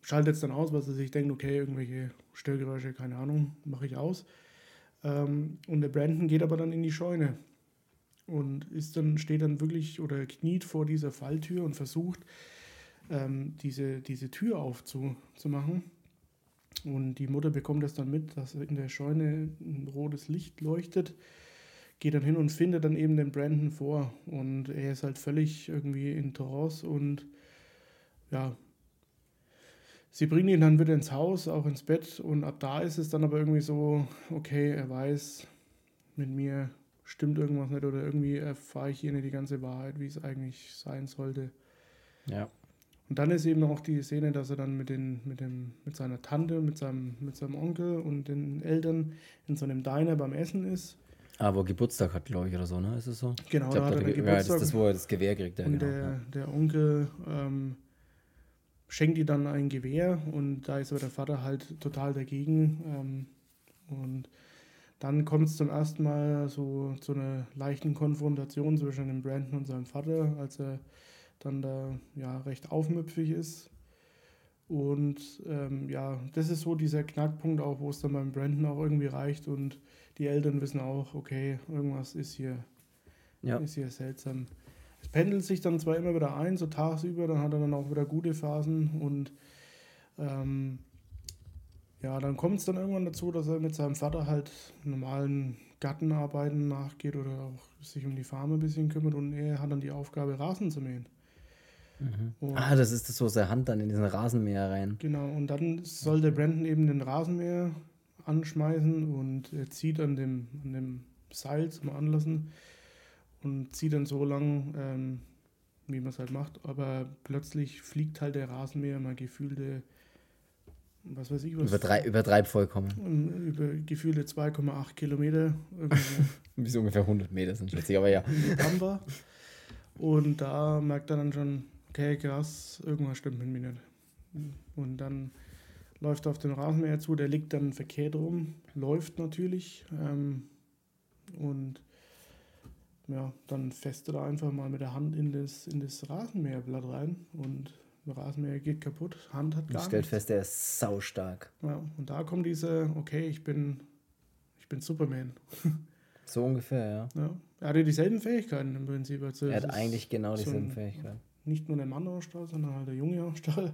schaltet es dann aus, weil er sich denkt, okay, irgendwelche Störgeräusche, keine Ahnung, mache ich aus. Ähm, und der Brandon geht aber dann in die Scheune und ist dann, steht dann wirklich oder kniet vor dieser Falltür und versucht, ähm, diese, diese Tür aufzumachen. Und die Mutter bekommt das dann mit, dass in der Scheune ein rotes Licht leuchtet, geht dann hin und findet dann eben den Brandon vor. Und er ist halt völlig irgendwie in Trance und ja, sie bringen ihn dann wieder ins Haus, auch ins Bett. Und ab da ist es dann aber irgendwie so, okay, er weiß, mit mir stimmt irgendwas nicht oder irgendwie erfahre ich hier nicht die ganze Wahrheit, wie es eigentlich sein sollte. Ja. Und dann ist eben auch die Szene, dass er dann mit, den, mit, dem, mit seiner Tante, mit seinem, mit seinem Onkel und den Eltern in so einem Diner beim Essen ist. Ah, wo Geburtstag hat, glaube ich, oder so, ne? Ist es so? Genau, ich glaub, da hat er der, den ja, das Geburtstag. ist das, wo er das Gewehr kriegt. Ja, und genau. der, ja. der Onkel ähm, schenkt ihr dann ein Gewehr und da ist aber der Vater halt total dagegen. Ähm, und dann kommt es zum ersten Mal so zu einer leichten Konfrontation zwischen dem Brandon und seinem Vater, als er dann da ja recht aufmüpfig ist. Und ähm, ja, das ist so dieser Knackpunkt auch, wo es dann beim Brandon auch irgendwie reicht und die Eltern wissen auch, okay, irgendwas ist hier, Ja. ist hier seltsam. Es pendelt sich dann zwar immer wieder ein, so tagsüber, dann hat er dann auch wieder gute Phasen und ähm, ja, dann kommt es dann irgendwann dazu, dass er mit seinem Vater halt normalen Gartenarbeiten nachgeht oder auch sich um die Farm ein bisschen kümmert und er hat dann die Aufgabe, Rasen zu mähen. Und Ah, das ist das so, seine Hand dann in diesen Rasenmäher rein. Genau, und dann soll der Brandon eben den Rasenmäher anschmeißen und er zieht an dem, an dem Seil zum Anlassen und zieht dann so lang, ähm, wie man es halt macht, aber plötzlich fliegt halt der Rasenmäher mal gefühlte, was weiß ich was, Übertrei übertreib vollkommen. ähm, über gefühlte 2,8 Kilometer so ungefähr 100 Meter sind schätze ich, aber ja. Und da merkt er dann schon, okay, krass, irgendwas stimmt mit mir nicht. Und dann läuft er auf den Rasenmäher zu, der liegt dann verkehrt rum, läuft natürlich. Ähm, und ja, dann fässt er da einfach mal mit der Hand in das, in das Rasenmäherblatt rein und der Rasenmäher geht kaputt, Hand hat gar stellt nichts. fest, der ist saustark. Ja, und da kommt diese, okay, ich bin, ich bin Superman. So ungefähr, ja. Ja. Er hatte dieselben Fähigkeiten im Prinzip. Also Er hat eigentlich genau so dieselben ein- Fähigkeiten. Nicht nur der Mann aus Stahl, sondern halt der Junge aus Stahl.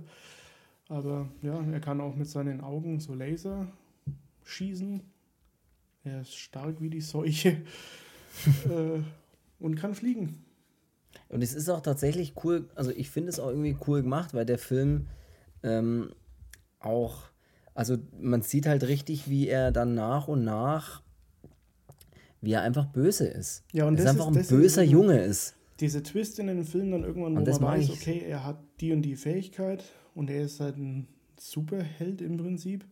Aber ja, er kann auch mit seinen Augen so Laser schießen. Er ist stark wie die Seuche äh, und kann fliegen. Und es ist auch tatsächlich cool, also ich finde es auch irgendwie cool gemacht, weil der Film ähm, auch, also man sieht halt richtig, wie er dann nach und nach, wie er einfach böse ist. Ja, und das er einfach ist- ein ist böser immer- Junge ist. Dieser Twist in den Film dann irgendwann, wo Und das man weiß, ich. okay, er hat die und die Fähigkeit und er ist halt ein Superheld im Prinzip.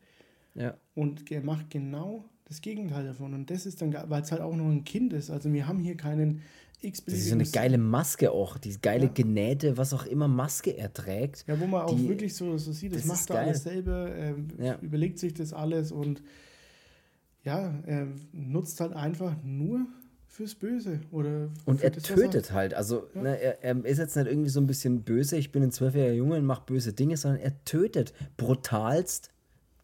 Ja. Und er macht genau das Gegenteil davon. Und das ist dann, weil es halt auch noch ein Kind ist. Also wir haben hier keinen x Das ist so eine geile Maske auch, diese geile Ja. genähte, was auch immer Maske er trägt. Ja, wo man auch Die- wirklich so, so sieht, das, das macht er alles selber, er Ja. überlegt sich das alles und ja, er nutzt halt einfach nur fürs Böse. Oder Und er das, tötet halt. Also Ja. ne, er, er ist jetzt nicht irgendwie so ein bisschen böse, ich bin ein zwölfjähriger Junge und mache böse Dinge, sondern er tötet brutalst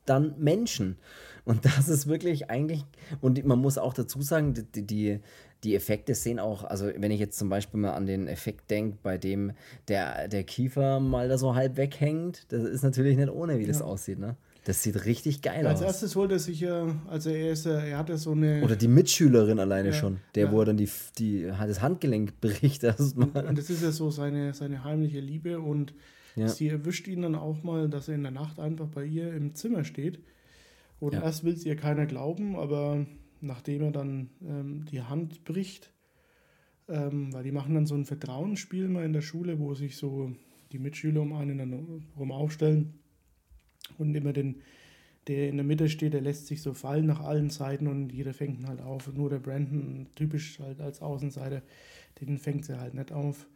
dann Menschen. Und das ist wirklich eigentlich, und man muss auch dazu sagen, die, die, die Effekte sehen auch, also wenn ich jetzt zum Beispiel mal an den Effekt denke, bei dem der, der Kiefer mal da so halb weghängt, das ist natürlich nicht ohne, wie das Ja. aussieht. Ne? Das sieht richtig geil Als aus. erstes holt er sich ja, also er ist, ja- er hatte so eine, Oder die Mitschülerin alleine Ja, schon, der, ja. wo er dann die, die, das Handgelenk bricht erstmal. und das ist ja so seine, seine heimliche Liebe und Ja. sie erwischt ihn dann auch mal, dass er in der Nacht einfach bei ihr im Zimmer steht. Und Ja. erst will es ihr keiner glauben, aber nachdem er dann ähm, die Hand bricht, ähm, weil die machen dann so ein Vertrauensspiel mal in der Schule, wo sich so die Mitschüler um einen dann rum aufstellen und immer den, der in der Mitte steht, der lässt sich so fallen nach allen Seiten und jeder fängt ihn halt auf. Nur der Brandon, typisch halt als Außenseiter, den fängt sie halt nicht auf.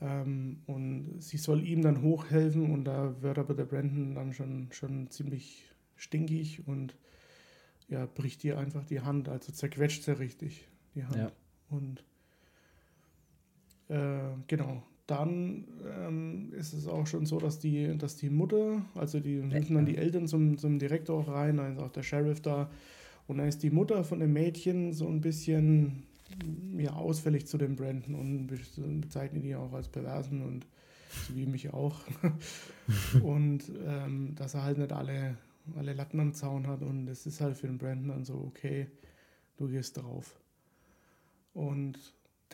Ähm, und sie soll ihm dann hochhelfen und da wird aber der Brandon dann schon, schon ziemlich stinkig und ja, bricht ihr einfach die Hand, also zerquetscht sie richtig, die Hand. Ja. Und äh, genau, dann ähm, ist es auch schon so, dass die, dass die Mutter, also die rufen dann die Eltern zum, zum Direktor rein, dann ist auch der Sheriff da. Und dann ist die Mutter von dem Mädchen so ein bisschen ja, ausfällig zu dem Brandon und be- bezeichnet ihn auch als perversen und so wie mich auch. und ähm, dass er halt nicht alle, alle Latten am Zaun hat und es ist halt für den Brandon dann so, okay, du gehst drauf. Und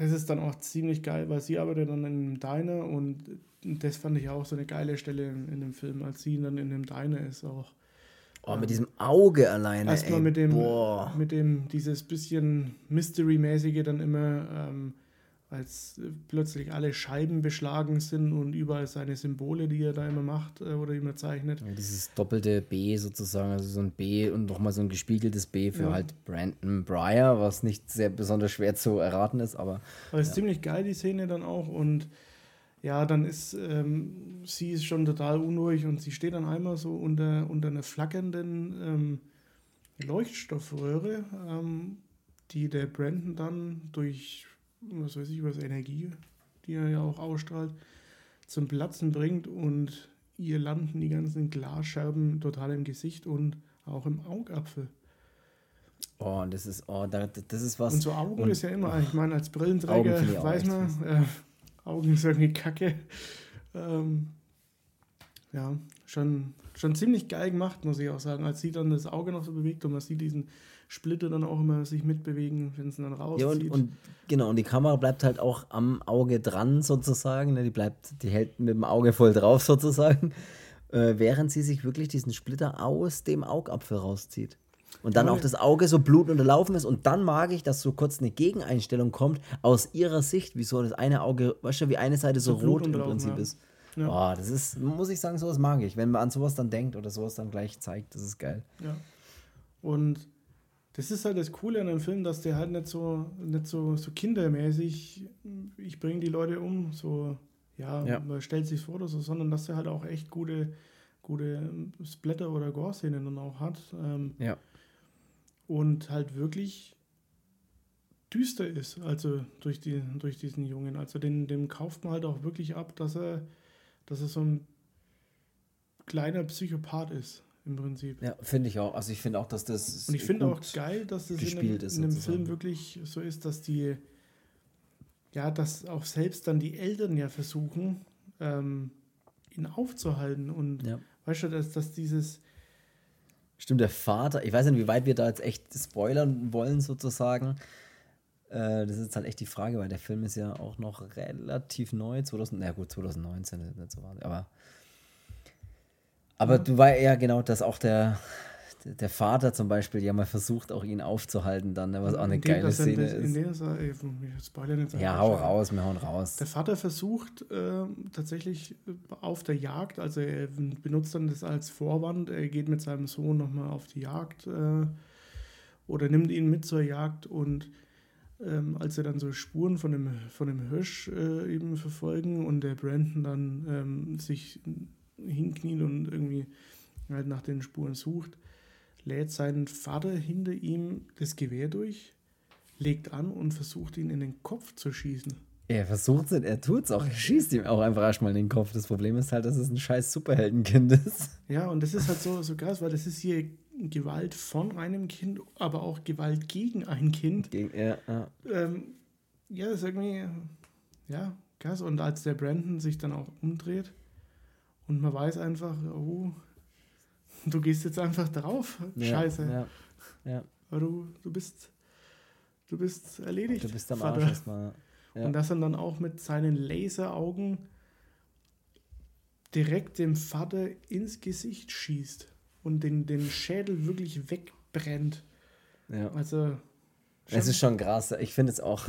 das ist dann auch ziemlich geil, weil sie arbeitet dann in einem Diner und das fand ich auch so eine geile Stelle in, in dem Film, als sie dann in dem Diner ist auch. Oh, mit diesem Auge alleine. Erstmal mit dem, Boah. mit dem, dieses bisschen Mystery-mäßige dann immer, ähm, als äh, plötzlich alle Scheiben beschlagen sind und überall seine Symbole, die er da immer macht äh, oder immer zeichnet. Ja, dieses doppelte B sozusagen, also so ein B und nochmal so ein gespiegeltes B für Ja. halt Brandon Breyer, was nicht sehr besonders schwer zu erraten ist, aber Aber es ist ziemlich geil, die Szene dann auch. Und ja, dann ist ähm, sie ist schon total unruhig und sie steht dann einmal so unter, unter einer flackernden ähm, Leuchtstoffröhre, ähm, die der Brandon dann durch, was weiß ich, über das Energie, die er ja auch ausstrahlt, zum Platzen bringt und ihr landen die ganzen Glasscherben total im Gesicht und auch im Augapfel. oh, das ist, oh, da, das ist was. Und so Augen Und- ist ja immer, ich meine, als Brillenträger weiß man, äh, Augen ist irgendwie kacke. Ähm, ja, schon, schon ziemlich geil gemacht, muss ich auch sagen. Als sie dann das Auge noch so bewegt und man sieht diesen Splitter dann auch immer sich mitbewegen, wenn es dann rauszieht. Ja, und, und genau, und die Kamera bleibt halt auch am Auge dran sozusagen. Ne? Die bleibt, die hält mit dem Auge voll drauf sozusagen, äh, während sie sich wirklich diesen Splitter aus dem Augapfel rauszieht. Und dann Ja, auch das Auge so blutunterlaufen ist. Und dann mag ich, dass so kurz eine Gegeneinstellung kommt aus ihrer Sicht, wie so das eine Auge, weißt du, wie eine Seite so So rot im Prinzip ja. ist. Ja. Boah, das ist, muss ich sagen, sowas mag ich. Wenn man an sowas dann denkt oder sowas dann gleich zeigt, das ist geil. Ja. Und das ist halt das Coole an dem Film, dass der halt nicht so, nicht so, so kindermäßig, ich bringe die Leute um, so, ja, Ja. man stellt sich vor oder so, sondern dass der halt auch echt gute, gute Splatter- oder Gore-Szenen dann auch hat. Ähm, Ja. und halt wirklich düster ist, also durch, die, durch diesen Jungen. Also den, dem kauft man halt auch wirklich ab, dass er, dass er so ein kleiner Psychopath ist, im Prinzip. Ja, finde ich auch. Also ich finde auch, dass das. Und ich finde auch geil, dass das in ist in sozusagen. Film wirklich so ist, dass die, ja, dass auch selbst dann die Eltern ja versuchen, ähm, ihn aufzuhalten. Und Ja. weißt du, dass, dass dieses, Stimmt, der Vater, ich weiß nicht, wie weit wir da jetzt echt spoilern wollen, sozusagen. Äh, das ist halt echt die Frage, weil der Film ist ja auch noch relativ neu, 2000, na gut, 2019 ist nicht so wahnsinnig, aber. Aber du war ja genau, dass auch der, der Vater zum Beispiel ja mal versucht, auch ihn aufzuhalten, dann, was auch eine in dem, geile Szene in ist. dem er, jetzt Ja, hau raus, wir hauen raus. Der Vater versucht ähm, tatsächlich äh, auf der Jagd, also er benutzt dann das als Vorwand, er geht mit seinem Sohn nochmal auf die Jagd äh, oder nimmt ihn mit zur Jagd und ähm, als er dann so Spuren von dem, von dem Hirsch äh, eben verfolgen und der Brandon dann ähm, sich hinkniet und irgendwie halt nach den Spuren sucht, lädt sein Vater hinter ihm das Gewehr durch, legt an und versucht ihn in den Kopf zu schießen. Er versucht es, er tut es auch, er schießt ihm auch einfach erstmal in den Kopf. Das Problem ist halt, dass es ein scheiß Superheldenkind ist. Ja, und das ist halt so, so krass, weil das ist hier Gewalt von einem Kind, aber auch Gewalt gegen ein Kind. Gegen, ja, ja. Ähm, ja, das ist irgendwie, ja, krass. Und als der Brandon sich dann auch umdreht und man weiß einfach, oh, du gehst jetzt einfach drauf. Ja, Scheiße. Ja, ja. Du, du bist, du bist erledigt. Du bist am Vater. Arsch erstmal. Ja. Und dass er dann auch mit seinen Laseraugen direkt dem Vater ins Gesicht schießt und den, den Schädel wirklich wegbrennt. Ja. Also. Es ist schon krass. Ich finde es auch,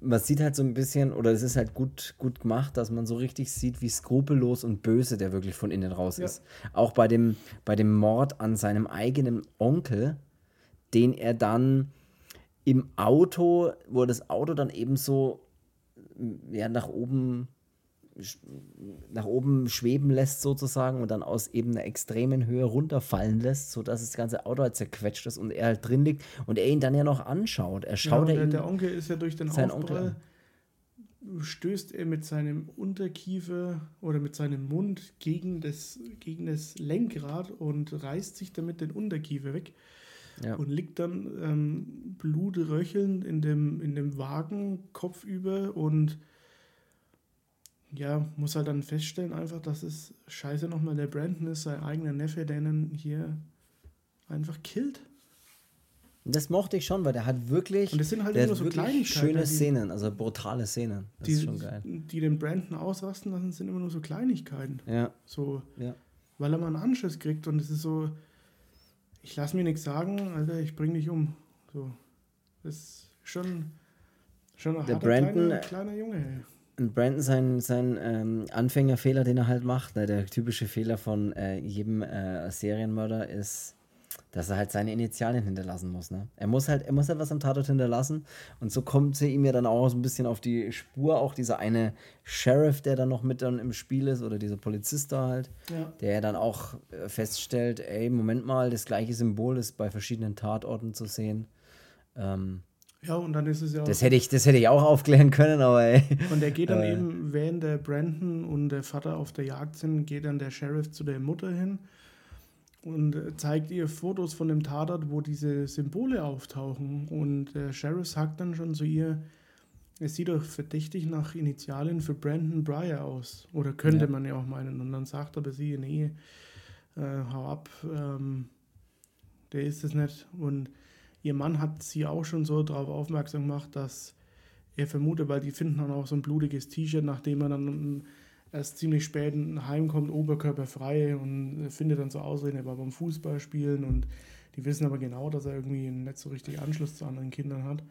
man sieht halt so ein bisschen, oder es ist halt gut, gut gemacht, dass man so richtig sieht, wie skrupellos und böse der wirklich von innen raus Ja. ist. Auch bei dem, bei dem Mord an seinem eigenen Onkel, den er dann im Auto, wo er das Auto dann eben so ja, nach oben nach oben schweben lässt sozusagen und dann aus eben einer extremen Höhe runterfallen lässt, sodass das ganze Auto halt zerquetscht ist und er halt drin liegt und er ihn dann ja noch anschaut. Er schaut ja, er der, ihn, der Onkel ist ja durch den Aufprall, stößt er mit seinem Unterkiefer oder mit seinem Mund gegen das, gegen das Lenkrad und reißt sich damit den Unterkiefer weg Ja. und liegt dann ähm, blutröchelnd in dem, in dem Wagen kopfüber und ja, muss halt dann feststellen einfach, dass es scheiße nochmal der Brandon ist, sein eigener Neffe, der ihn hier einfach killt. Das mochte ich schon, weil der hat wirklich, Und das sind halt der immer hat so wirklich schöne die- Szenen, also brutale Szenen. Das die, ist schon geil. die den Brandon ausrasten lassen, sind immer nur so Kleinigkeiten. Ja, So, ja. weil er mal einen Anschiss kriegt und es ist so, ich lass mir nichts sagen, Alter, ich bring dich um. So, das ist schon, schon ein Der harter Brandon, kleiner, kleiner Junge. ey. Und Brandon, sein, sein ähm, Anfängerfehler, den er halt macht, ne, der typische Fehler von äh, jedem äh, Serienmörder ist, dass er halt seine Initialien hinterlassen muss. Ne? Er muss halt, er muss halt was am Tatort hinterlassen. Und so kommt sie ihm ja dann auch so ein bisschen auf die Spur. Auch dieser eine Sheriff, der dann noch mit dann im Spiel ist, oder dieser Polizist da halt, Ja. der ja dann auch äh, feststellt, ey, Moment mal, das gleiche Symbol ist bei verschiedenen Tatorten zu sehen. Ähm, ja, und dann ist es ja auch. das, hätte ich, das hätte ich auch aufklären können, aber ey. Und der geht dann Äh. eben, während der Brandon und der Vater auf der Jagd sind, geht dann der Sheriff zu der Mutter hin und äh, zeigt ihr Fotos von dem Tatort, wo diese Symbole auftauchen. Und der Sheriff sagt dann schon zu ihr, es sieht doch verdächtig nach Initialien für Brandon Breyer aus. Oder könnte Ja. man ja auch meinen. Und dann sagt aber sie, nee, äh, hau ab, ähm, der ist es nicht. Und ihr Mann hat sie auch schon so darauf aufmerksam gemacht, dass er vermutet, weil die finden dann auch so ein blutiges T-Shirt, nachdem er dann erst ziemlich spät heimkommt, oberkörperfrei und findet dann so Ausreden, er war beim Fußballspielen und die wissen aber genau, dass er irgendwie nicht so richtig Anschluss zu anderen Kindern hat.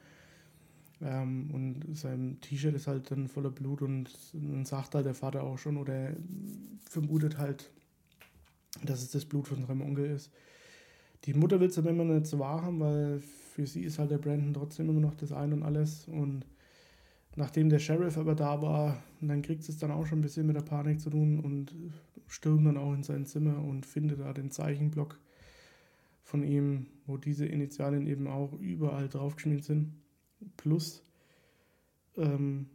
Ähm, und sein T-Shirt ist halt dann voller Blut und dann sagt halt der Vater auch schon oder er vermutet halt, dass es das Blut von seinem Onkel ist. Die Mutter will es aber immer nicht so wahrhaben, weil für sie ist halt der Brandon trotzdem immer noch das Ein und Alles. Und nachdem der Sheriff aber da war, dann kriegt es dann auch schon ein bisschen mit der Panik zu tun und stürmt dann auch in sein Zimmer und findet da den Zeichenblock von ihm, wo diese Initialien eben auch überall draufgeschmiert sind. Plus ähm,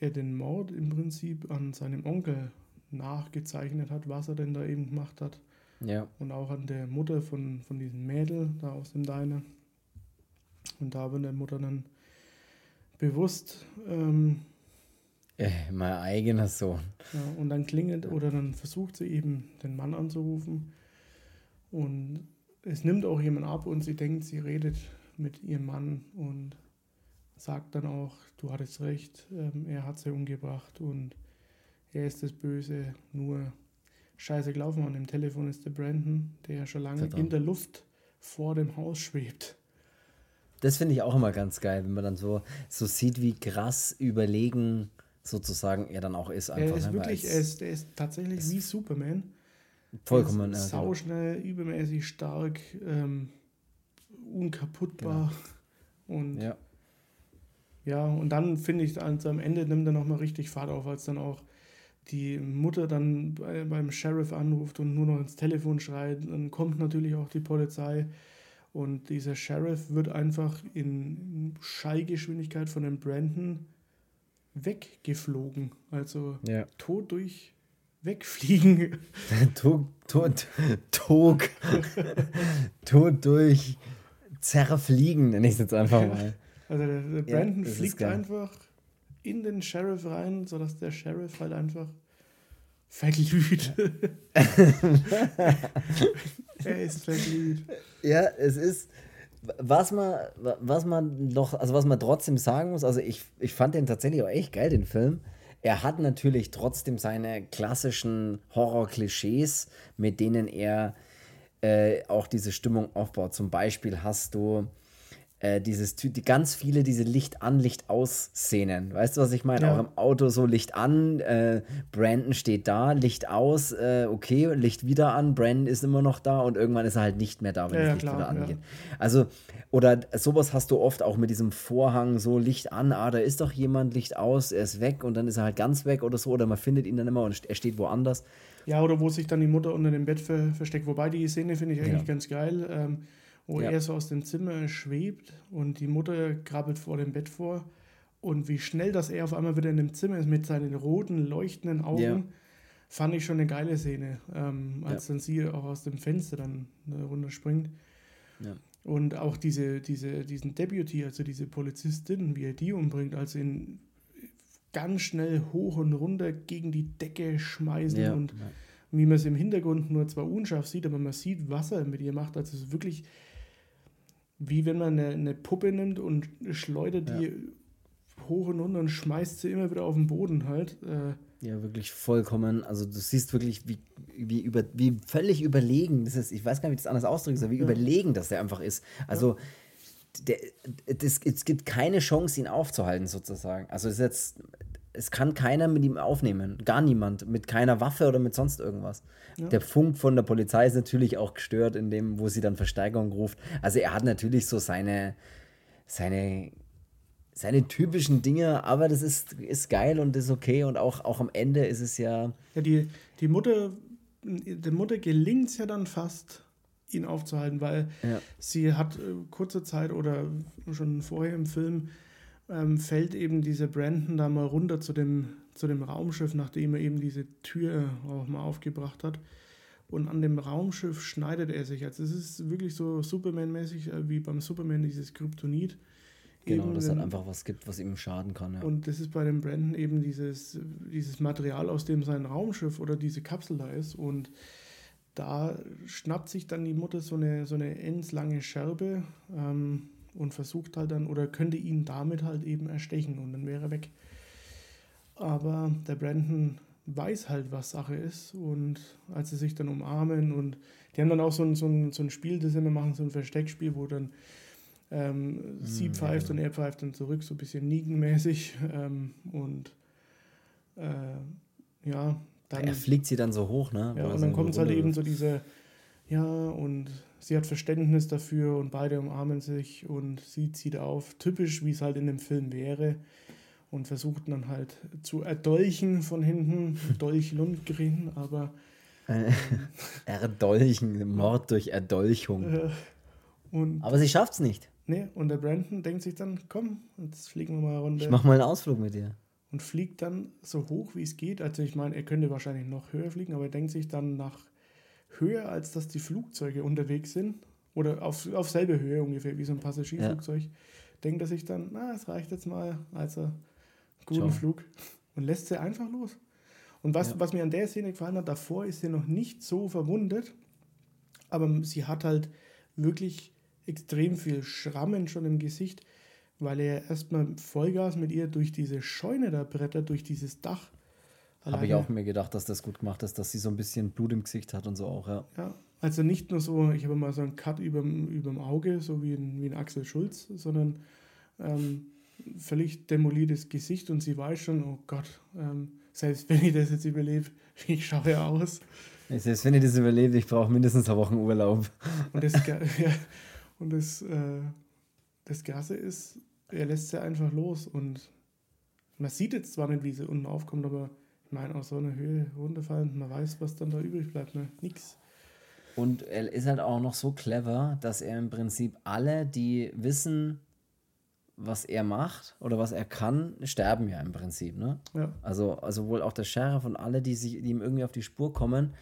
er den Mord im Prinzip an seinem Onkel nachgezeichnet hat, was er denn da eben gemacht hat. Ja. Und auch an der Mutter von, von diesem Mädel da aus dem Diner. Und da wird der Mutter dann bewusst, ähm, Äh, mein eigener Sohn. ja, und dann klingelt oder dann versucht sie eben den Mann anzurufen. Und es nimmt auch jemand ab und sie denkt, sie redet mit ihrem Mann und sagt dann auch, du hattest recht, ähm, er hat sie umgebracht und er ist das Böse, nur scheiße gelaufen. Und im Telefon ist der Brandon, der ja schon lange Verdammt. in der Luft vor dem Haus schwebt. Das finde ich auch immer ganz geil, wenn man dann so, so sieht, wie krass überlegen sozusagen er dann auch ist. Einfach, Er ist ne? Wirklich, er ist, er ist tatsächlich wie Superman. vollkommen. Er ist ja, genau. sauschnell, übermäßig stark, ähm, unkaputtbar. Und Ja. ja, und dann finde ich, also am Ende nimmt er nochmal richtig Fahrt auf, als dann auch die Mutter dann bei, beim Sheriff anruft und nur noch ins Telefon schreit. Dann kommt natürlich auch die Polizei. Und dieser Sheriff wird einfach in Schallgeschwindigkeit von dem Brandon weggeflogen. Also ja. tot durch wegfliegen. Tog, tot, Tog, tot durch zerfliegen, nenne ich es jetzt einfach mal. Also der, der Ja, Brandon ist fliegt einfach in den Sheriff rein, sodass der Sheriff halt einfach verglüht. er ist verglüht. Ja, es ist, was man, was man noch, also was man trotzdem sagen muss, also ich, ich fand den tatsächlich auch echt geil, den Film. Er hat natürlich trotzdem seine klassischen Horror-Klischees, mit denen er äh, auch diese Stimmung aufbaut. Zum Beispiel hast du äh, dieses, die ganz viele diese Licht an, Licht aus Szenen. Weißt du, was ich meine? Ja. Auch im Auto so Licht an, äh, Brandon steht da, Licht aus, äh, okay, Licht wieder an, Brandon ist immer noch da und irgendwann ist er halt nicht mehr da, wenn Ja, das ja, Licht klar, wieder ja. angeht. Also, oder sowas hast du oft auch mit diesem Vorhang, so Licht an, ah, da ist doch jemand, Licht aus, er ist weg und dann ist er halt ganz weg oder so, oder man findet ihn dann immer und er steht woanders. Ja, oder wo sich dann die Mutter unter dem Bett ver versteckt. Wobei die Szene finde ich eigentlich Ja. ganz geil, ähm, wo Ja. er so aus dem Zimmer schwebt und die Mutter krabbelt vor dem Bett vor. Und wie schnell, dass er auf einmal wieder in dem Zimmer ist mit seinen roten, leuchtenden Augen, Ja. fand ich schon eine geile Szene, ähm, als Ja. dann sie auch aus dem Fenster dann äh, runterspringt. Ja. Und auch diese, diese, diesen Deputy, also diese Polizistin, wie er die umbringt, also ihn ganz schnell hoch und runter gegen die Decke schmeißen Ja. und wie man es im Hintergrund nur zwar unscharf sieht, aber man sieht, was er mit ihr macht. Also es ist wirklich wie wenn man eine, eine Puppe nimmt und schleudert die hoch und runter und schmeißt sie immer wieder auf den Boden halt. Äh, Ja, wirklich vollkommen. Also du siehst wirklich, wie, wie, über, wie völlig überlegen das ist. Ich weiß gar nicht, wie ich das anders ausdrücken soll, wie überlegen das der einfach ist. Also der, das, es gibt keine Chance, ihn aufzuhalten, sozusagen. Also es ist jetzt, es kann keiner mit ihm aufnehmen. Gar niemand. Mit keiner Waffe oder mit sonst irgendwas. Ja. Der Funk von der Polizei ist natürlich auch gestört, in dem, wo sie dann Versteigerung ruft. Also er hat natürlich so seine, seine seine typischen Dinge, aber das ist, ist geil und ist okay und auch, auch am Ende ist es ja, ja, die, die Mutter, der Mutter gelingt es ja dann fast, ihn aufzuhalten, weil Ja. sie hat äh, kurze Zeit oder schon vorher im Film ähm, fällt eben dieser Brandon da mal runter zu dem, zu dem Raumschiff, nachdem er eben diese Tür auch mal aufgebracht hat. Und an dem Raumschiff schneidet er sich. Also es ist wirklich so Superman-mäßig, äh, wie beim Superman dieses Kryptonit. genau, Eben, dass es wenn- halt einfach was gibt, was ihm schaden kann. Ja. Und das ist bei dem Brandon eben dieses, dieses Material, aus dem sein Raumschiff oder diese Kapsel da ist. Und da schnappt sich dann die Mutter so eine, so eine endslange Scherbe ähm, und versucht halt dann, oder könnte ihn damit halt eben erstechen und dann wäre er weg. Aber der Brandon weiß halt, was Sache ist und als sie sich dann umarmen und die haben dann auch so ein, so ein, so ein Spiel, das sie immer machen, so ein Versteckspiel, wo dann ähm, sie ja, pfeift und er pfeift dann zurück, so ein bisschen Negan-mäßig ähm, und äh, ja, dann, er fliegt sie dann so hoch, ne? ja, und so dann kommt es halt eben so diese, ja, und sie hat Verständnis dafür und beide umarmen sich und sie zieht auf, typisch wie es halt in dem Film wäre und versucht dann halt zu erdolchen von hinten, Dolch Lundgren, aber Erdolchen, Mord durch Erdolchung. äh, und Aber sie schafft's nicht. ne, und der Brandon denkt sich dann, komm, jetzt fliegen wir mal runter. Ich mach mal einen Ausflug mit dir. und fliegt dann so hoch, wie es geht. Also ich meine, er könnte wahrscheinlich noch höher fliegen, aber er denkt sich dann nach höher, als dass die Flugzeuge unterwegs sind, oder auf, auf selbe Höhe ungefähr, wie so ein Passagierflugzeug, denkt er sich dann, na, es reicht jetzt mal, also guten Ciao. Flug und lässt sie einfach los. Und was, Ja. was mir an der Szene gefallen hat, davor ist sie noch nicht so verwundet, aber sie hat halt wirklich extrem viel Schrammen schon im Gesicht, weil er erstmal Vollgas mit ihr durch diese Scheune da brettert, durch dieses Dach. Habe ich auch mir gedacht, dass das gut gemacht ist, dass sie so ein bisschen Blut im Gesicht hat und so auch, ja. Ja, also nicht nur so, ich habe mal so einen Cut überm, überm Auge, so wie ein, wie ein Axel Schulz, sondern ähm, völlig demoliertes Gesicht und sie weiß schon, oh Gott, ähm, selbst wenn ich das jetzt überlebe, wie schaue ich aus? Selbst wenn ihr das überlebt, ich brauche mindestens eine Woche Urlaub. Und das, ja, und das, äh, das Gasse ist, er lässt sie einfach los und man sieht jetzt zwar nicht, wie sie unten aufkommt, aber ich meine, aus so einer Höhe runterfallen, man weiß, was dann da übrig bleibt, ne? Nix. Und er ist halt auch noch so clever, dass er im Prinzip alle, die wissen, was er macht oder was er kann, sterben ja im Prinzip, ne? Ja. Also, also wohl auch der Sheriff und alle, die, sich, die ihm irgendwie auf die Spur kommen.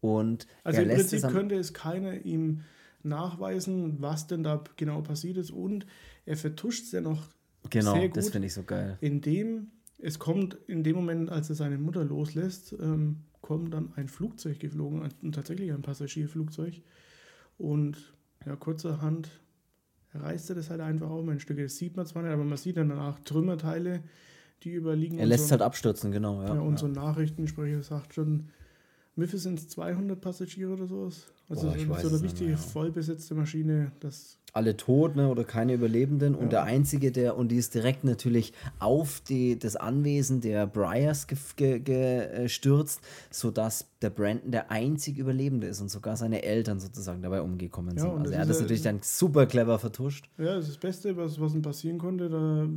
Und Also im Prinzip es könnte es keiner ihm nachweisen, was denn da genau passiert ist und er vertuscht es ja noch Genau, sehr das gut, finde ich so geil. indem es kommt, in dem Moment, als er seine Mutter loslässt, ähm, kommt dann ein Flugzeug geflogen, ein, tatsächlich ein Passagierflugzeug und ja, kurzerhand reißt er das halt einfach auch mal ein Stück. Das sieht man zwar nicht, aber man sieht dann danach Trümmerteile, die überliegen. Er lässt so. es halt abstürzen, genau. Ja, Ja, und ja. so ein Nachrichtensprecher sagt schon, viel sind es? 200 Passagiere oder sowas? Also Boah, so, so eine mehr, ja. vollbesetzte Maschine, das alle tot ne, oder keine Überlebenden und Ja. der einzige, der und die ist direkt natürlich auf die, das Anwesen der Bryars gestürzt, ge, ge, äh, sodass der Brandon der einzig Überlebende ist und sogar seine Eltern sozusagen dabei umgekommen Ja, sind. und Also er hat das ja- natürlich dann super clever vertuscht. Ja, das ist das Beste, was, was ihm passieren konnte. Da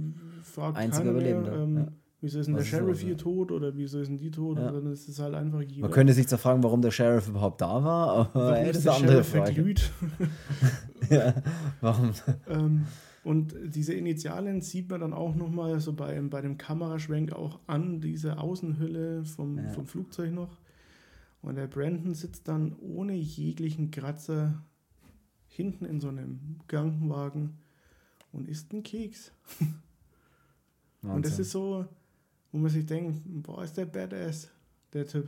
fragt Einziger Überlebender, ähm, ja. Wieso ist denn der ist Sheriff hier tot oder wieso ist denn die tot? Ja. Und dann ist es halt einfach jeder. Man könnte sich zwar fragen, warum der Sheriff überhaupt da war, aber Warum ey, das ist ist der eine andere Sheriff Frage. verglüht? Ja, warum? ähm, und diese Initialen sieht man dann auch nochmal so bei, bei dem Kameraschwenk auch an diese Außenhülle vom, Ja. vom Flugzeug noch. Und der Brandon sitzt dann ohne jeglichen Kratzer hinten in so einem Krankenwagen und isst einen Keks. Und das Wahnsinn. ist so, wo man sich denkt, boah, ist der Badass, der Typ.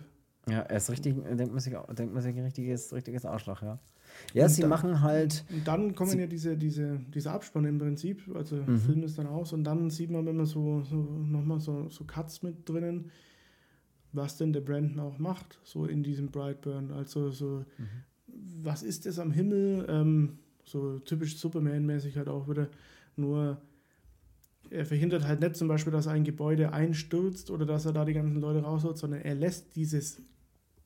Ja, er ist richtig, denkt man sich, denkt man sich ein richtiges, richtiges Arschloch, ja. Ja, Und sie dann- machen halt. Und dann kommen ja diese, diese, diese Abspann im Prinzip, also Mhm. Film ist dann aus und dann sieht man, wenn man so, so nochmal so, so Cuts mit drinnen, was denn der Brandon auch macht, so in diesem Brightburn. Also so, Mhm. was ist das am Himmel? Ähm, so typisch Superman-mäßig halt auch wieder. Nur er verhindert halt nicht zum Beispiel, dass ein Gebäude einstürzt oder dass er da die ganzen Leute rausholt, sondern er lässt dieses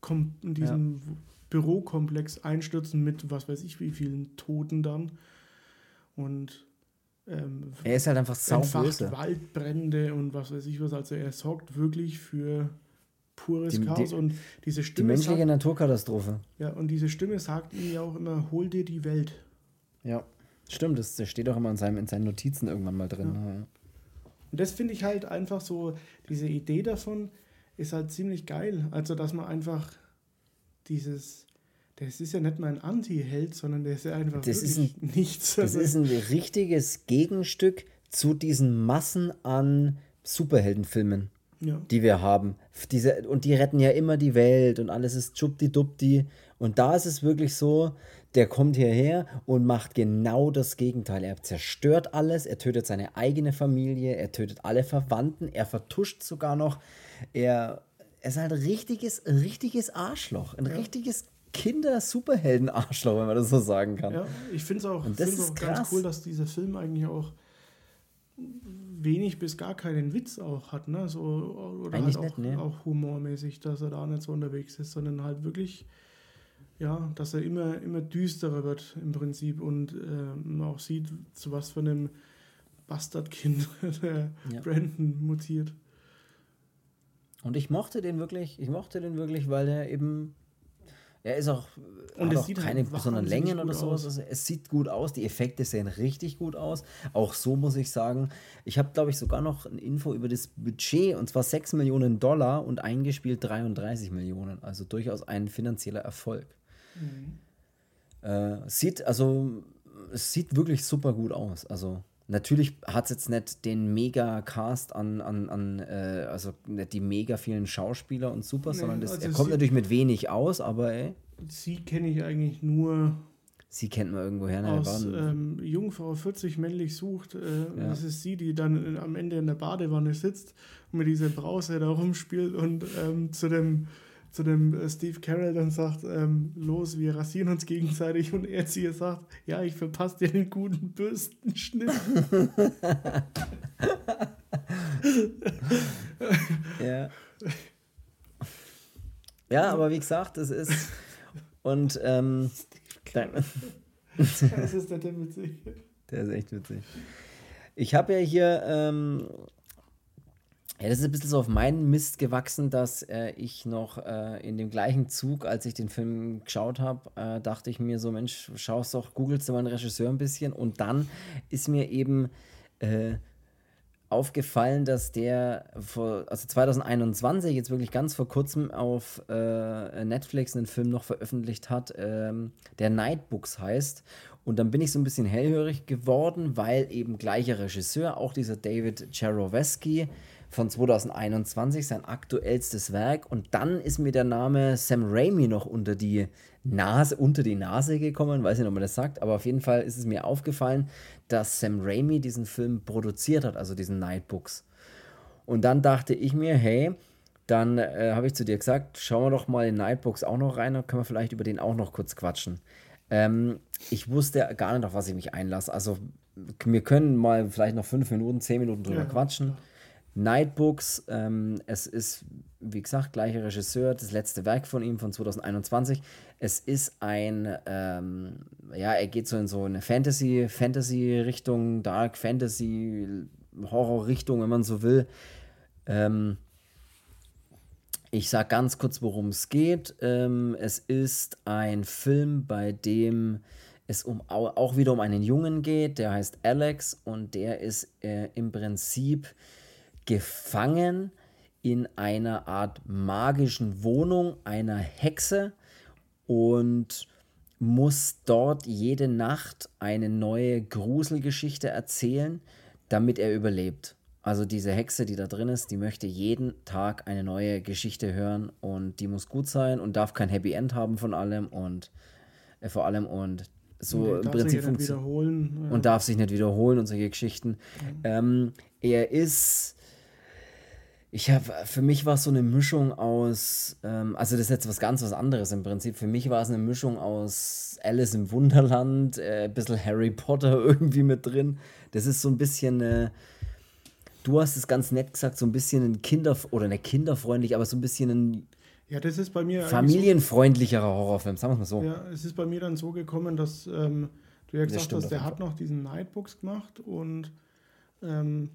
Kom diesen Bürokomplex einstürzen mit was weiß ich wie vielen Toten dann. Und ähm, Er ist halt einfach sauböse. Waldbrände und was weiß ich was. Also er sorgt wirklich für pures Die- die- Chaos und diese Die Stimme menschliche sagt, Naturkatastrophe. ja, und diese Stimme sagt ihm ja auch immer, hol dir die Welt. Ja. Stimmt, das, das steht auch immer in, seinem, in seinen Notizen irgendwann mal drin. Ja. Ja. Und das finde ich halt einfach so, diese Idee davon ist halt ziemlich geil. Also, dass man einfach dieses, das ist ja nicht mal ein Anti-Held, sondern der ist ja einfach Das ist wirklich nichts. Das Also, ist ein richtiges Gegenstück zu diesen Massen an Superheldenfilmen, ja. die wir haben. Diese, und die retten ja immer die Welt und alles ist schubdi-dubdi. Und da ist es wirklich so, der kommt hierher und macht genau das Gegenteil. Er zerstört alles, er tötet seine eigene Familie, er tötet alle Verwandten, er vertuscht sogar noch. Er, er ist halt ein richtiges, richtiges Arschloch. Ein richtiges Kinder-Superhelden-Arschloch, wenn man das so sagen kann. Ja, ich finde es auch, Und das ist auch krass. ganz cool, dass dieser Film eigentlich auch wenig bis gar keinen Witz auch hat, ne? So, oder Eigentlich halt auch, nicht, ne? auch humormäßig, dass er da nicht so unterwegs ist, sondern halt wirklich, ja, dass er immer, immer düsterer wird im Prinzip und ähm, man auch sieht, zu was für einem Bastardkind der Ja. Brandon mutiert. Und ich mochte den wirklich, ich mochte den wirklich, weil er eben, er ist auch, Und es sieht keine halt besonderen Längen oder sowas. Also es sieht gut aus, die Effekte sehen richtig gut aus. Auch so muss ich sagen, ich habe, glaube ich, sogar noch ein Info über das Budget, und zwar 6 Millionen Dollar und eingespielt 33 Millionen. Also durchaus ein finanzieller Erfolg. Äh, sieht, also, es sieht wirklich super gut aus. Also, natürlich hat es jetzt nicht den Mega-Cast an, an, an äh, also nicht die mega vielen Schauspieler und super, Nee, sondern das, also er kommt natürlich mit wenig aus, aber ey, Sie kenne ich eigentlich nur sie kennt man irgendwoher. Ne? aus ähm, Jungfrau 40 männlich sucht. Äh, Ja. Das ist sie, die dann äh, am Ende in der Badewanne sitzt und mit dieser Brause da rumspielt und ähm, zu dem, zu dem äh, Steve Carell dann sagt, ähm, los, wir rasieren uns gegenseitig und er zu ihr sagt, ja, ich verpasse dir den guten Bürstenschnitt. Ja. ja, aber wie gesagt, das ist. Und ähm, das ist der witzig. Der ist echt witzig. Ich habe ja hier, ähm, ja, das ist ein bisschen so auf meinen Mist gewachsen, dass äh, ich noch äh, in dem gleichen Zug, als ich den Film geschaut habe, äh, dachte ich mir so, Mensch, schaust doch, googelst du mal einen Regisseur ein bisschen und dann ist mir eben äh, aufgefallen, dass der vor, also 2021, jetzt wirklich ganz vor kurzem auf äh, Netflix einen Film noch veröffentlicht hat, ähm, der Nightbooks heißt. Und dann bin ich so ein bisschen hellhörig geworden, weil eben gleicher Regisseur, auch dieser David Charoweski von 2021, sein aktuellstes Werk. Und dann ist mir der Name Sam Raimi noch unter die Nase, unter die Nase gekommen, weiß nicht, ob man das sagt, aber auf jeden Fall ist es mir aufgefallen, dass Sam Raimi diesen Film produziert hat, also diesen Nightbooks. Und dann dachte ich mir, hey, dann äh, habe ich zu dir gesagt, schauen wir doch mal in Nightbox auch noch rein, dann können wir vielleicht über den auch noch kurz quatschen. Ähm, ich wusste gar nicht, auf was ich mich einlasse. Also wir können mal vielleicht noch fünf Minuten, zehn Minuten drüber ja, quatschen. Ja. Nightbooks, ähm, es ist, wie gesagt, gleicher Regisseur, das letzte Werk von ihm von 2021. Es ist ein, ähm, ja, er geht so in so eine Fantasy, Fantasy-Richtung, Dark Fantasy, Horror-Richtung, wenn man so will. Ähm, ich sage ganz kurz, worum es geht. Ähm, es ist ein Film, bei dem es um, auch wieder um einen Jungen geht, der heißt Alex und der ist äh, im Prinzip gefangen in einer Art magischen Wohnung einer Hexe und muss dort jede Nacht eine neue Gruselgeschichte erzählen, damit er überlebt. Also diese Hexe, die da drin ist, die möchte jeden Tag eine neue Geschichte hören und die muss gut sein und darf kein Happy End haben von allem und äh, vor allem und so im Prinzip funktioniert ja. und darf sich nicht wiederholen und solche Geschichten. Ja. Ähm, er ist ich habe, für mich war es so eine Mischung aus, ähm, also das ist jetzt was ganz was anderes im Prinzip. Für mich war es eine Mischung aus Alice im Wunderland, äh, ein bisschen Harry Potter irgendwie mit drin. Das ist so ein bisschen, äh, du hast es ganz nett gesagt, so ein bisschen ein Kinder- oder eine kinderfreundlich, aber so ein bisschen ein ja, das ist bei mir familienfreundlicherer Horrorfilm, sagen wir es mal so. Ja, es ist bei mir dann so gekommen, dass ähm, du ja gesagt hast, der hat noch diesen Nightbooks gemacht und ähm,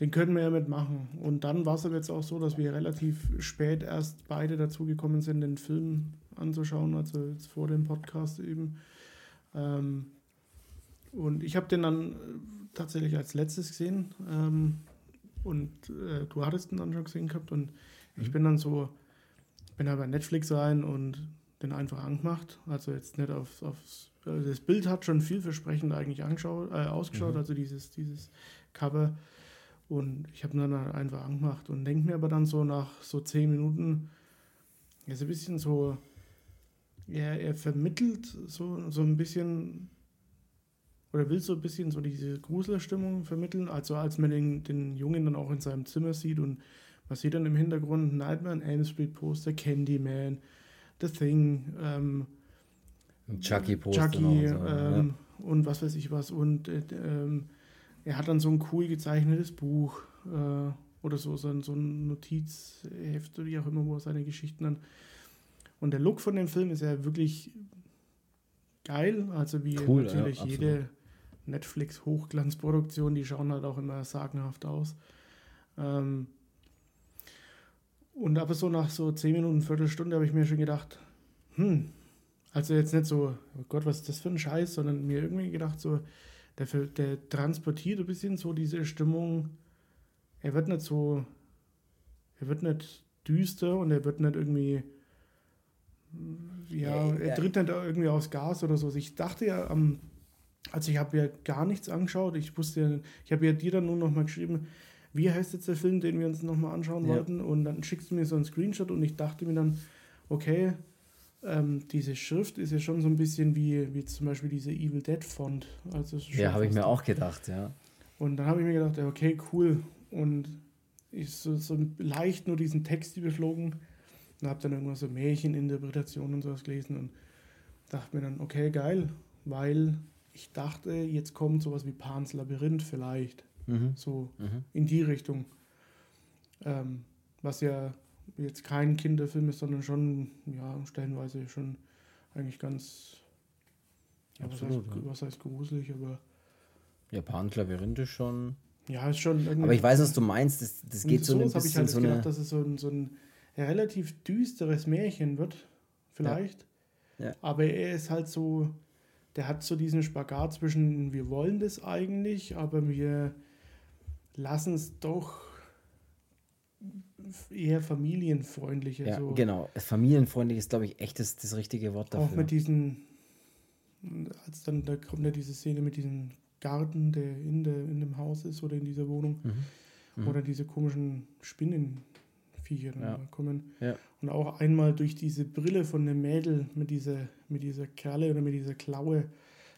den können wir ja mitmachen. Und dann war es aber jetzt auch so, dass wir relativ spät erst beide dazugekommen sind, den Film anzuschauen, also jetzt vor dem Podcast eben. Ähm, und ich habe den dann äh, tatsächlich als letztes gesehen. Ähm, und äh, du hattest ihn dann schon gesehen gehabt. Und mhm. ich bin dann so, bin da bei Netflix rein und den einfach angemacht. Also jetzt nicht aufs, aufs also das Bild hat schon vielversprechend eigentlich angeschaut, äh, ausgeschaut, mhm. also dieses, dieses Cover. Und ich habe dann einfach angemacht und denke mir aber dann so nach so zehn Minuten, er ist ein bisschen so, er, er vermittelt so, so ein bisschen oder will so ein bisschen so diese Gruselstimmung vermitteln. Also als man den, den Jungen dann auch in seinem Zimmer sieht und man sieht dann im Hintergrund Nightmare Elm Street Poster, Candyman, The Thing, ähm, Chucky Poster Chucky und, so, ähm, ja. und was weiß ich was und äh, ähm, er hat dann so ein cool gezeichnetes Buch äh, oder so, so ein, so ein Notizheft oder wie auch immer, wo er seine Geschichten dann. Und der Look von dem Film ist ja wirklich geil. Also wie cool, natürlich ja, jede Netflix-Hochglanzproduktion, die schauen halt auch immer sagenhaft aus. Ähm, und aber so nach so 10 Minuten, Viertelstunde habe ich mir schon gedacht, hm, also jetzt nicht so, oh Gott, was ist das für ein Scheiß, sondern mir irgendwie gedacht so, der, der transportiert ein bisschen so diese Stimmung. Er wird nicht so, er wird nicht düster und er wird nicht irgendwie, ja, er tritt nicht irgendwie aus Gas oder so. Also ich dachte ja am, also ich habe ja gar nichts angeschaut. Ich wusste ja, ich habe ja dir dann nur noch mal geschrieben, wie heißt jetzt der Film, den wir uns noch mal anschauen ja. wollten und dann schickst du mir so einen Screenshot und ich dachte mir dann, okay, ähm, diese Schrift ist ja schon so ein bisschen wie, wie zum Beispiel diese Evil Dead Font. Also ja, habe ich mir auch gedacht, ja. Und dann habe ich mir gedacht, okay, cool. Und ich so, so leicht nur diesen Text überflogen und habe dann irgendwas so Märcheninterpretationen und sowas gelesen und dachte mir dann, okay, geil, weil ich dachte, jetzt kommt sowas wie Pans Labyrinth vielleicht. Mhm. So mhm. in die Richtung. Ähm, was ja jetzt kein Kinderfilm ist, sondern schon, ja, stellenweise schon eigentlich ganz, ja, Absolut, was, heißt, ja. was heißt gruselig, aber. Japan Labyrinth ist schon. Ja, ist schon. Aber ich weiß, was du meinst. Das, das geht so, so ein bisschen ich halt so gedacht, dass es so ein, so ein relativ düsteres Märchen wird, vielleicht. Ja. ja. Aber er ist halt so, der hat so diesen Spagat zwischen, wir wollen das eigentlich, aber wir lassen es doch eher familienfreundlicher. Ja, so. genau. Familienfreundlich ist, glaube ich, echt das, das richtige Wort dafür. Auch mit diesen, als dann, da kommt ja diese Szene mit diesem Garten, der in, der in dem Haus ist oder in dieser Wohnung. Mhm. Mhm. Oder diese komischen Spinnenviecher ja. kommen. Ja. Und auch einmal durch diese Brille von dem Mädel mit dieser, mit dieser Kerle oder mit dieser Klaue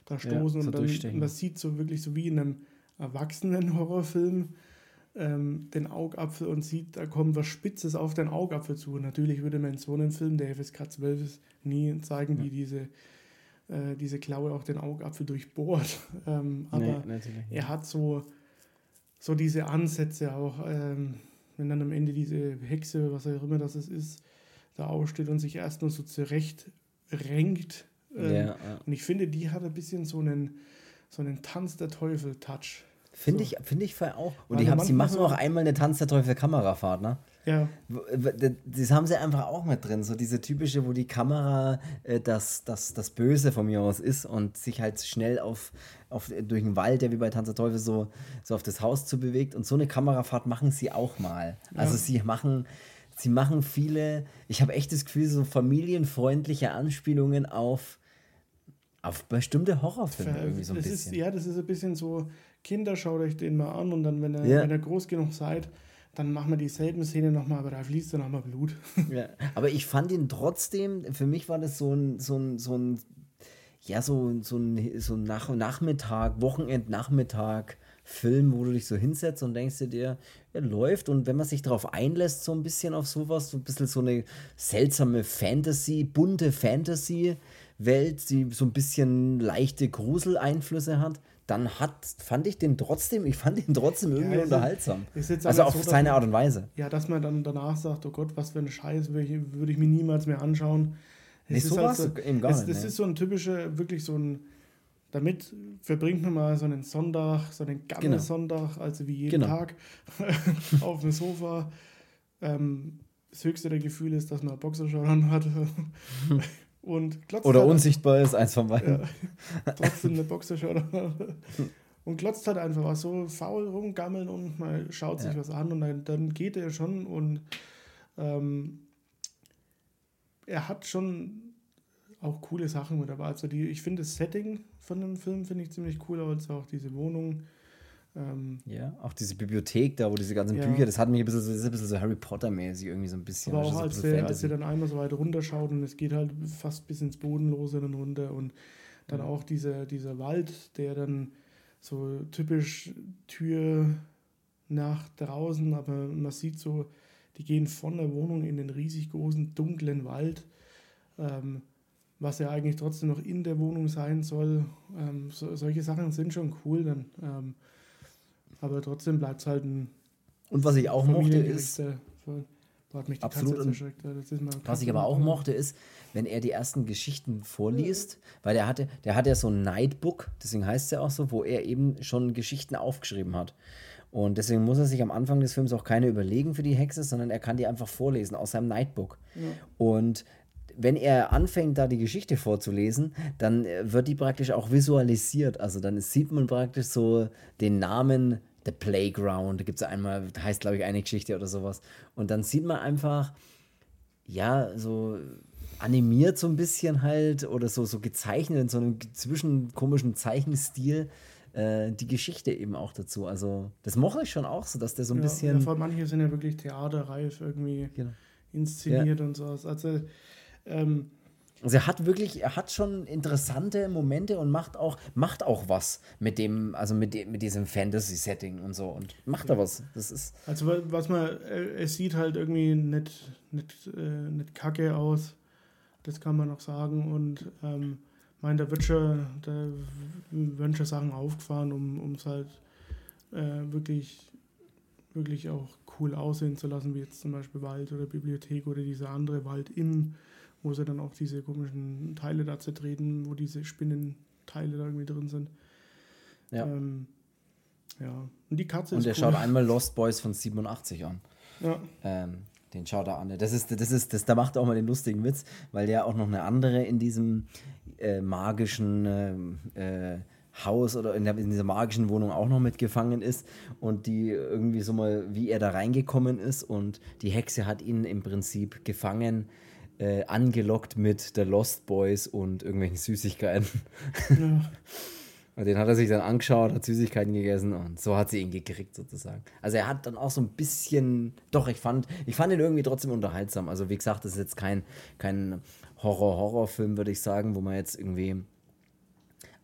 da stoßen. Ja, und, dann, und das sieht so wirklich so wie in einem erwachsenen Horrorfilm ähm, den Augapfel und sieht, da kommt was Spitzes auf den Augapfel zu. Und natürlich würde man in so einem Film, der FSK 12 ist, nie zeigen, wie diese, äh, diese Klaue auch den Augapfel durchbohrt. Ähm, aber nee, er hat so, so diese Ansätze auch, ähm, wenn dann am Ende diese Hexe, was auch immer das ist, da aufsteht und sich erst nur so zurecht renkt. Ähm, ja, ja. Und ich finde, die hat ein bisschen so einen, so einen Tanz der Teufel-Touch. Finde so. ich, find ich auch. Und die, haben, sie machen auch einmal eine Tanz der Teufel Kamerafahrt, ne? Ja. Das haben sie einfach auch mit drin. So diese typische, wo die Kamera äh, das, das, das Böse von mir aus ist und sich halt schnell auf, auf, durch den Wald, der wie bei Tanz der Teufel so, so auf das Haus zu bewegt. Und so eine Kamerafahrt machen sie auch mal. Also ja. sie machen. Sie machen viele, ich habe echt das Gefühl, so familienfreundliche Anspielungen auf, auf bestimmte Horrorfilme irgendwie so ein das bisschen. Ist, ja, das ist ein bisschen so, Kinder, schaut euch den mal an und dann, wenn ihr, ja. wenn ihr groß genug seid, dann machen wir dieselben Szene nochmal, aber da fließt dann nochmal Blut. Ja, aber ich fand ihn trotzdem, für mich war das so ein, so ein, so ein ja, so, so ein, so ein Nach Nachmittag, Wochenendnachmittag. Film, wo du dich so hinsetzt und denkst dir, er läuft und wenn man sich darauf einlässt, so ein bisschen auf sowas, so ein bisschen so eine seltsame Fantasy, bunte Fantasy-Welt, die so ein bisschen leichte Gruseleinflüsse hat, dann hat, fand ich den trotzdem, ich fand ihn trotzdem irgendwie ja, unterhaltsam. also auf so, seine Art und Weise. Ja, dass man dann danach sagt, oh Gott, was für ein Scheiß, würde ich, würde ich mir niemals mehr anschauen. Es nee, ist so halt so, eben gar es, nicht. Das nee. ist so ein typischer, wirklich so ein, damit verbringt man mal so einen Sonntag, so einen Gammelsonntag, genau. also wie jeden genau. Tag auf dem Sofa. Ähm, das höchste der Gefühle ist, dass man Boxershort hat. Und glotzt Oder halt unsichtbar ist, eins von beiden. Ja, trotzdem eine Boxershort. und glotzt halt einfach was so faul rumgammeln und mal schaut sich ja. was an und dann, dann geht er schon und ähm, er hat schon auch coole Sachen mit dabei. Also die, ich finde das Setting von dem Film finde ich ziemlich cool, also auch diese Wohnung ähm, ja, auch diese Bibliothek da, wo diese ganzen ja. Bücher, das hat mich ein bisschen so, ein bisschen so Harry Potter-mäßig irgendwie so ein bisschen. Aber auch als, so der, als er dann einmal so weit runterschaut und es geht halt fast bis ins Bodenlose dann runter und dann ja. auch dieser, dieser Wald, der dann so typisch Tür nach draußen, aber man sieht so, die gehen von der Wohnung in den riesig großen dunklen Wald. Ähm, was ja eigentlich trotzdem noch in der Wohnung sein soll. Ähm, so, solche Sachen sind schon cool dann. Ähm, aber trotzdem bleibt es halt ein. Und was ich auch mochte ist. Hat mich die absolut. was ich aber auch mochte ist, wenn er die ersten Geschichten vorliest, weil der hatte, der hat ja so ein Nightbook, deswegen heißt es ja auch so, wo er eben schon Geschichten aufgeschrieben hat. Und deswegen muss er sich am Anfang des Films auch keine überlegen für die Hexe, sondern er kann die einfach vorlesen aus seinem Nightbook. Ja. Und wenn er anfängt, da die Geschichte vorzulesen, dann wird die praktisch auch visualisiert. Also dann sieht man praktisch so den Namen The Playground, da gibt es einmal, heißt glaube ich eine Geschichte oder sowas. Und dann sieht man einfach, ja, so animiert so ein bisschen halt oder so, so gezeichnet in so einem zwischen komischen Zeichenstil äh, die Geschichte eben auch dazu. Also das mochte ich schon auch so, dass der so ein ja, bisschen. Ja, vor manche sind ja wirklich theaterreif irgendwie genau. inszeniert ja. und sowas. Also ähm, also er hat wirklich, er hat schon interessante Momente und macht auch, macht auch was mit dem, also mit, dem, mit diesem Fantasy-Setting und so und macht da was. Das ist. Also was man, es sieht halt irgendwie nicht, nicht, äh, nicht kacke aus. Das kann man noch sagen. Und ähm, mein, da wird schon, da werden schon Sachen aufgefahren, um es halt äh, wirklich, wirklich auch cool aussehen zu lassen, wie jetzt zum Beispiel Wald oder Bibliothek oder dieser andere Wald in wo sie dann auch diese komischen Teile da zertreten, wo diese Spinnenteile da irgendwie drin sind. Ja. Ähm, ja. Und die Katze Und ist. Und der cool. schaut einmal Lost Boys von 87 an. Ja. Ähm, den schaut er an. Das ist, das ist, das, da macht er auch mal den lustigen Witz, weil der auch noch eine andere in diesem äh, magischen äh, äh, Haus oder in, der, in, dieser magischen Wohnung auch noch mitgefangen ist und die irgendwie so mal, wie er da reingekommen ist und die Hexe hat ihn im Prinzip gefangen äh, angelockt mit der Lost Boys und irgendwelchen Süßigkeiten. Ja. Und den hat er sich dann angeschaut, hat Süßigkeiten gegessen und so hat sie ihn gekriegt sozusagen. Also er hat dann auch so ein bisschen, doch, ich fand, ich fand ihn irgendwie trotzdem unterhaltsam. Also wie gesagt, das ist jetzt kein, kein Horror-Horror-Film, würde ich sagen, wo man jetzt irgendwie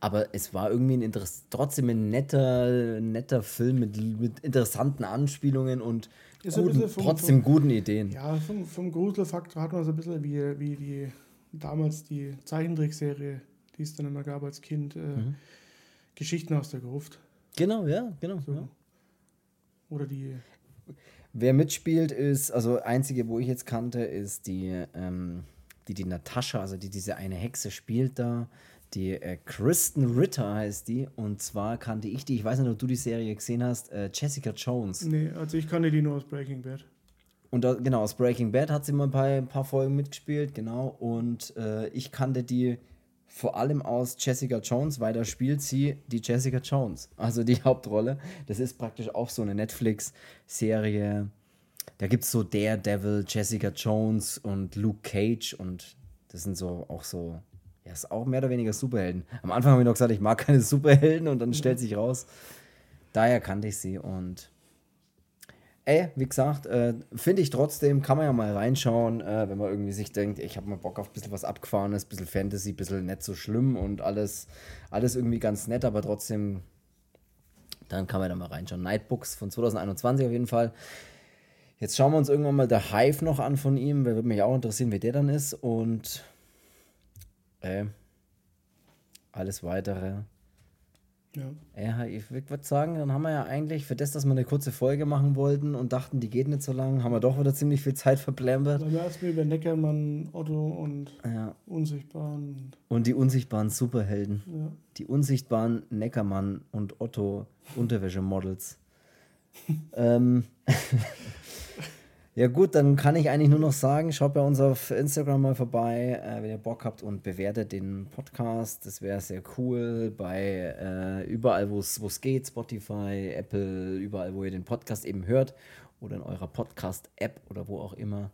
aber es war irgendwie ein Interess trotzdem ein netter, netter Film mit, mit interessanten Anspielungen und guten, vom- trotzdem guten Ideen. Ja, vom, vom Gruselfaktor hat man so ein bisschen wie, wie die damals die Zeichentrickserie, die es dann immer gab als Kind, äh, Mhm. Geschichten aus der Gruft. Genau, ja, genau. So. Ja. Oder die, Wer mitspielt ist, also einzige, wo ich jetzt kannte, ist die, ähm, die, die Natascha, also die diese eine Hexe spielt da. Die äh, Kristen Ritter heißt die. Und zwar kannte ich die, ich weiß nicht, ob du die Serie gesehen hast, äh, Jessica Jones. nee, also ich kannte die nur aus Breaking Bad. Und da, genau, aus Breaking Bad hat sie mal ein paar, ein paar Folgen mitgespielt, genau. Und äh, ich kannte die vor allem aus Jessica Jones, weil da spielt sie die Jessica Jones, also die Hauptrolle. Das ist praktisch auch so eine Netflix-Serie. Da gibt es so Daredevil, Jessica Jones und Luke Cage und das sind so auch so, ja, ist auch mehr oder weniger Superhelden. Am Anfang habe ich noch gesagt, ich mag keine Superhelden und dann stellt sich raus, daher kannte ich sie und Ey, wie gesagt, äh, finde ich trotzdem, kann man ja mal reinschauen, äh, wenn man irgendwie sich denkt, ich habe mal Bock auf ein bisschen was Abgefahrenes, ein bisschen Fantasy, ein bisschen nicht so schlimm und alles, alles irgendwie ganz nett, aber trotzdem, dann kann man da mal reinschauen. Nightbooks von 2021 auf jeden Fall. Jetzt schauen wir uns irgendwann mal der Hive noch an von ihm, weil würde mich auch interessieren, wie der dann ist und äh, alles weitere. Ja. Ja, ich würde sagen, dann haben wir ja eigentlich für das, dass wir eine kurze Folge machen wollten und dachten, die geht nicht so lang, haben wir doch wieder ziemlich viel Zeit verplempert. Dann erstmal über Neckermann, Otto und Ja. Unsichtbaren. Und die unsichtbaren Superhelden. Ja. Die unsichtbaren Neckermann und Otto Unterwäschemodels. ähm, ja gut, dann kann ich eigentlich nur noch sagen, schaut bei uns auf Instagram mal vorbei, äh, wenn ihr Bock habt und bewertet den Podcast. Das wäre sehr cool. Bei äh, überall, wo es geht, Spotify, Apple, überall, wo ihr den Podcast eben hört oder in eurer Podcast-App oder wo auch immer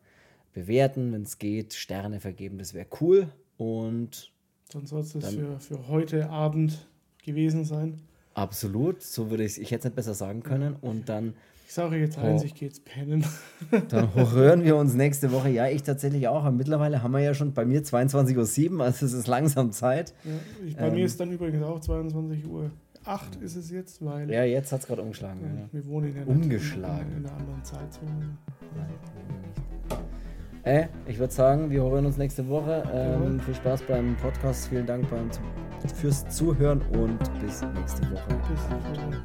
bewerten, wenn es geht, Sterne vergeben, das wäre cool. Und Dann soll es das für, für heute Abend gewesen sein. Absolut, so würde ich ich hätte es nicht besser sagen können. Und dann, Ich sage jetzt Oh. eins, ich gehe jetzt pennen. dann hören wir uns nächste Woche. Ja, ich tatsächlich auch. Aber mittlerweile haben wir ja schon bei mir 22.07 Uhr, also es ist langsam Zeit. Ja, ich, bei Ähm. mir ist dann übrigens auch 22 Uhr. 8 ist es jetzt, weil Ja, jetzt hat es gerade umgeschlagen. ja, wir wohnen ja Umgeschlagen. in, in einer anderen Zeitzone. Äh, ich würde sagen, wir hören uns nächste Woche. Ähm, viel Spaß beim Podcast. Vielen Dank beim, fürs Zuhören und bis nächste Woche. Bis nächste Woche.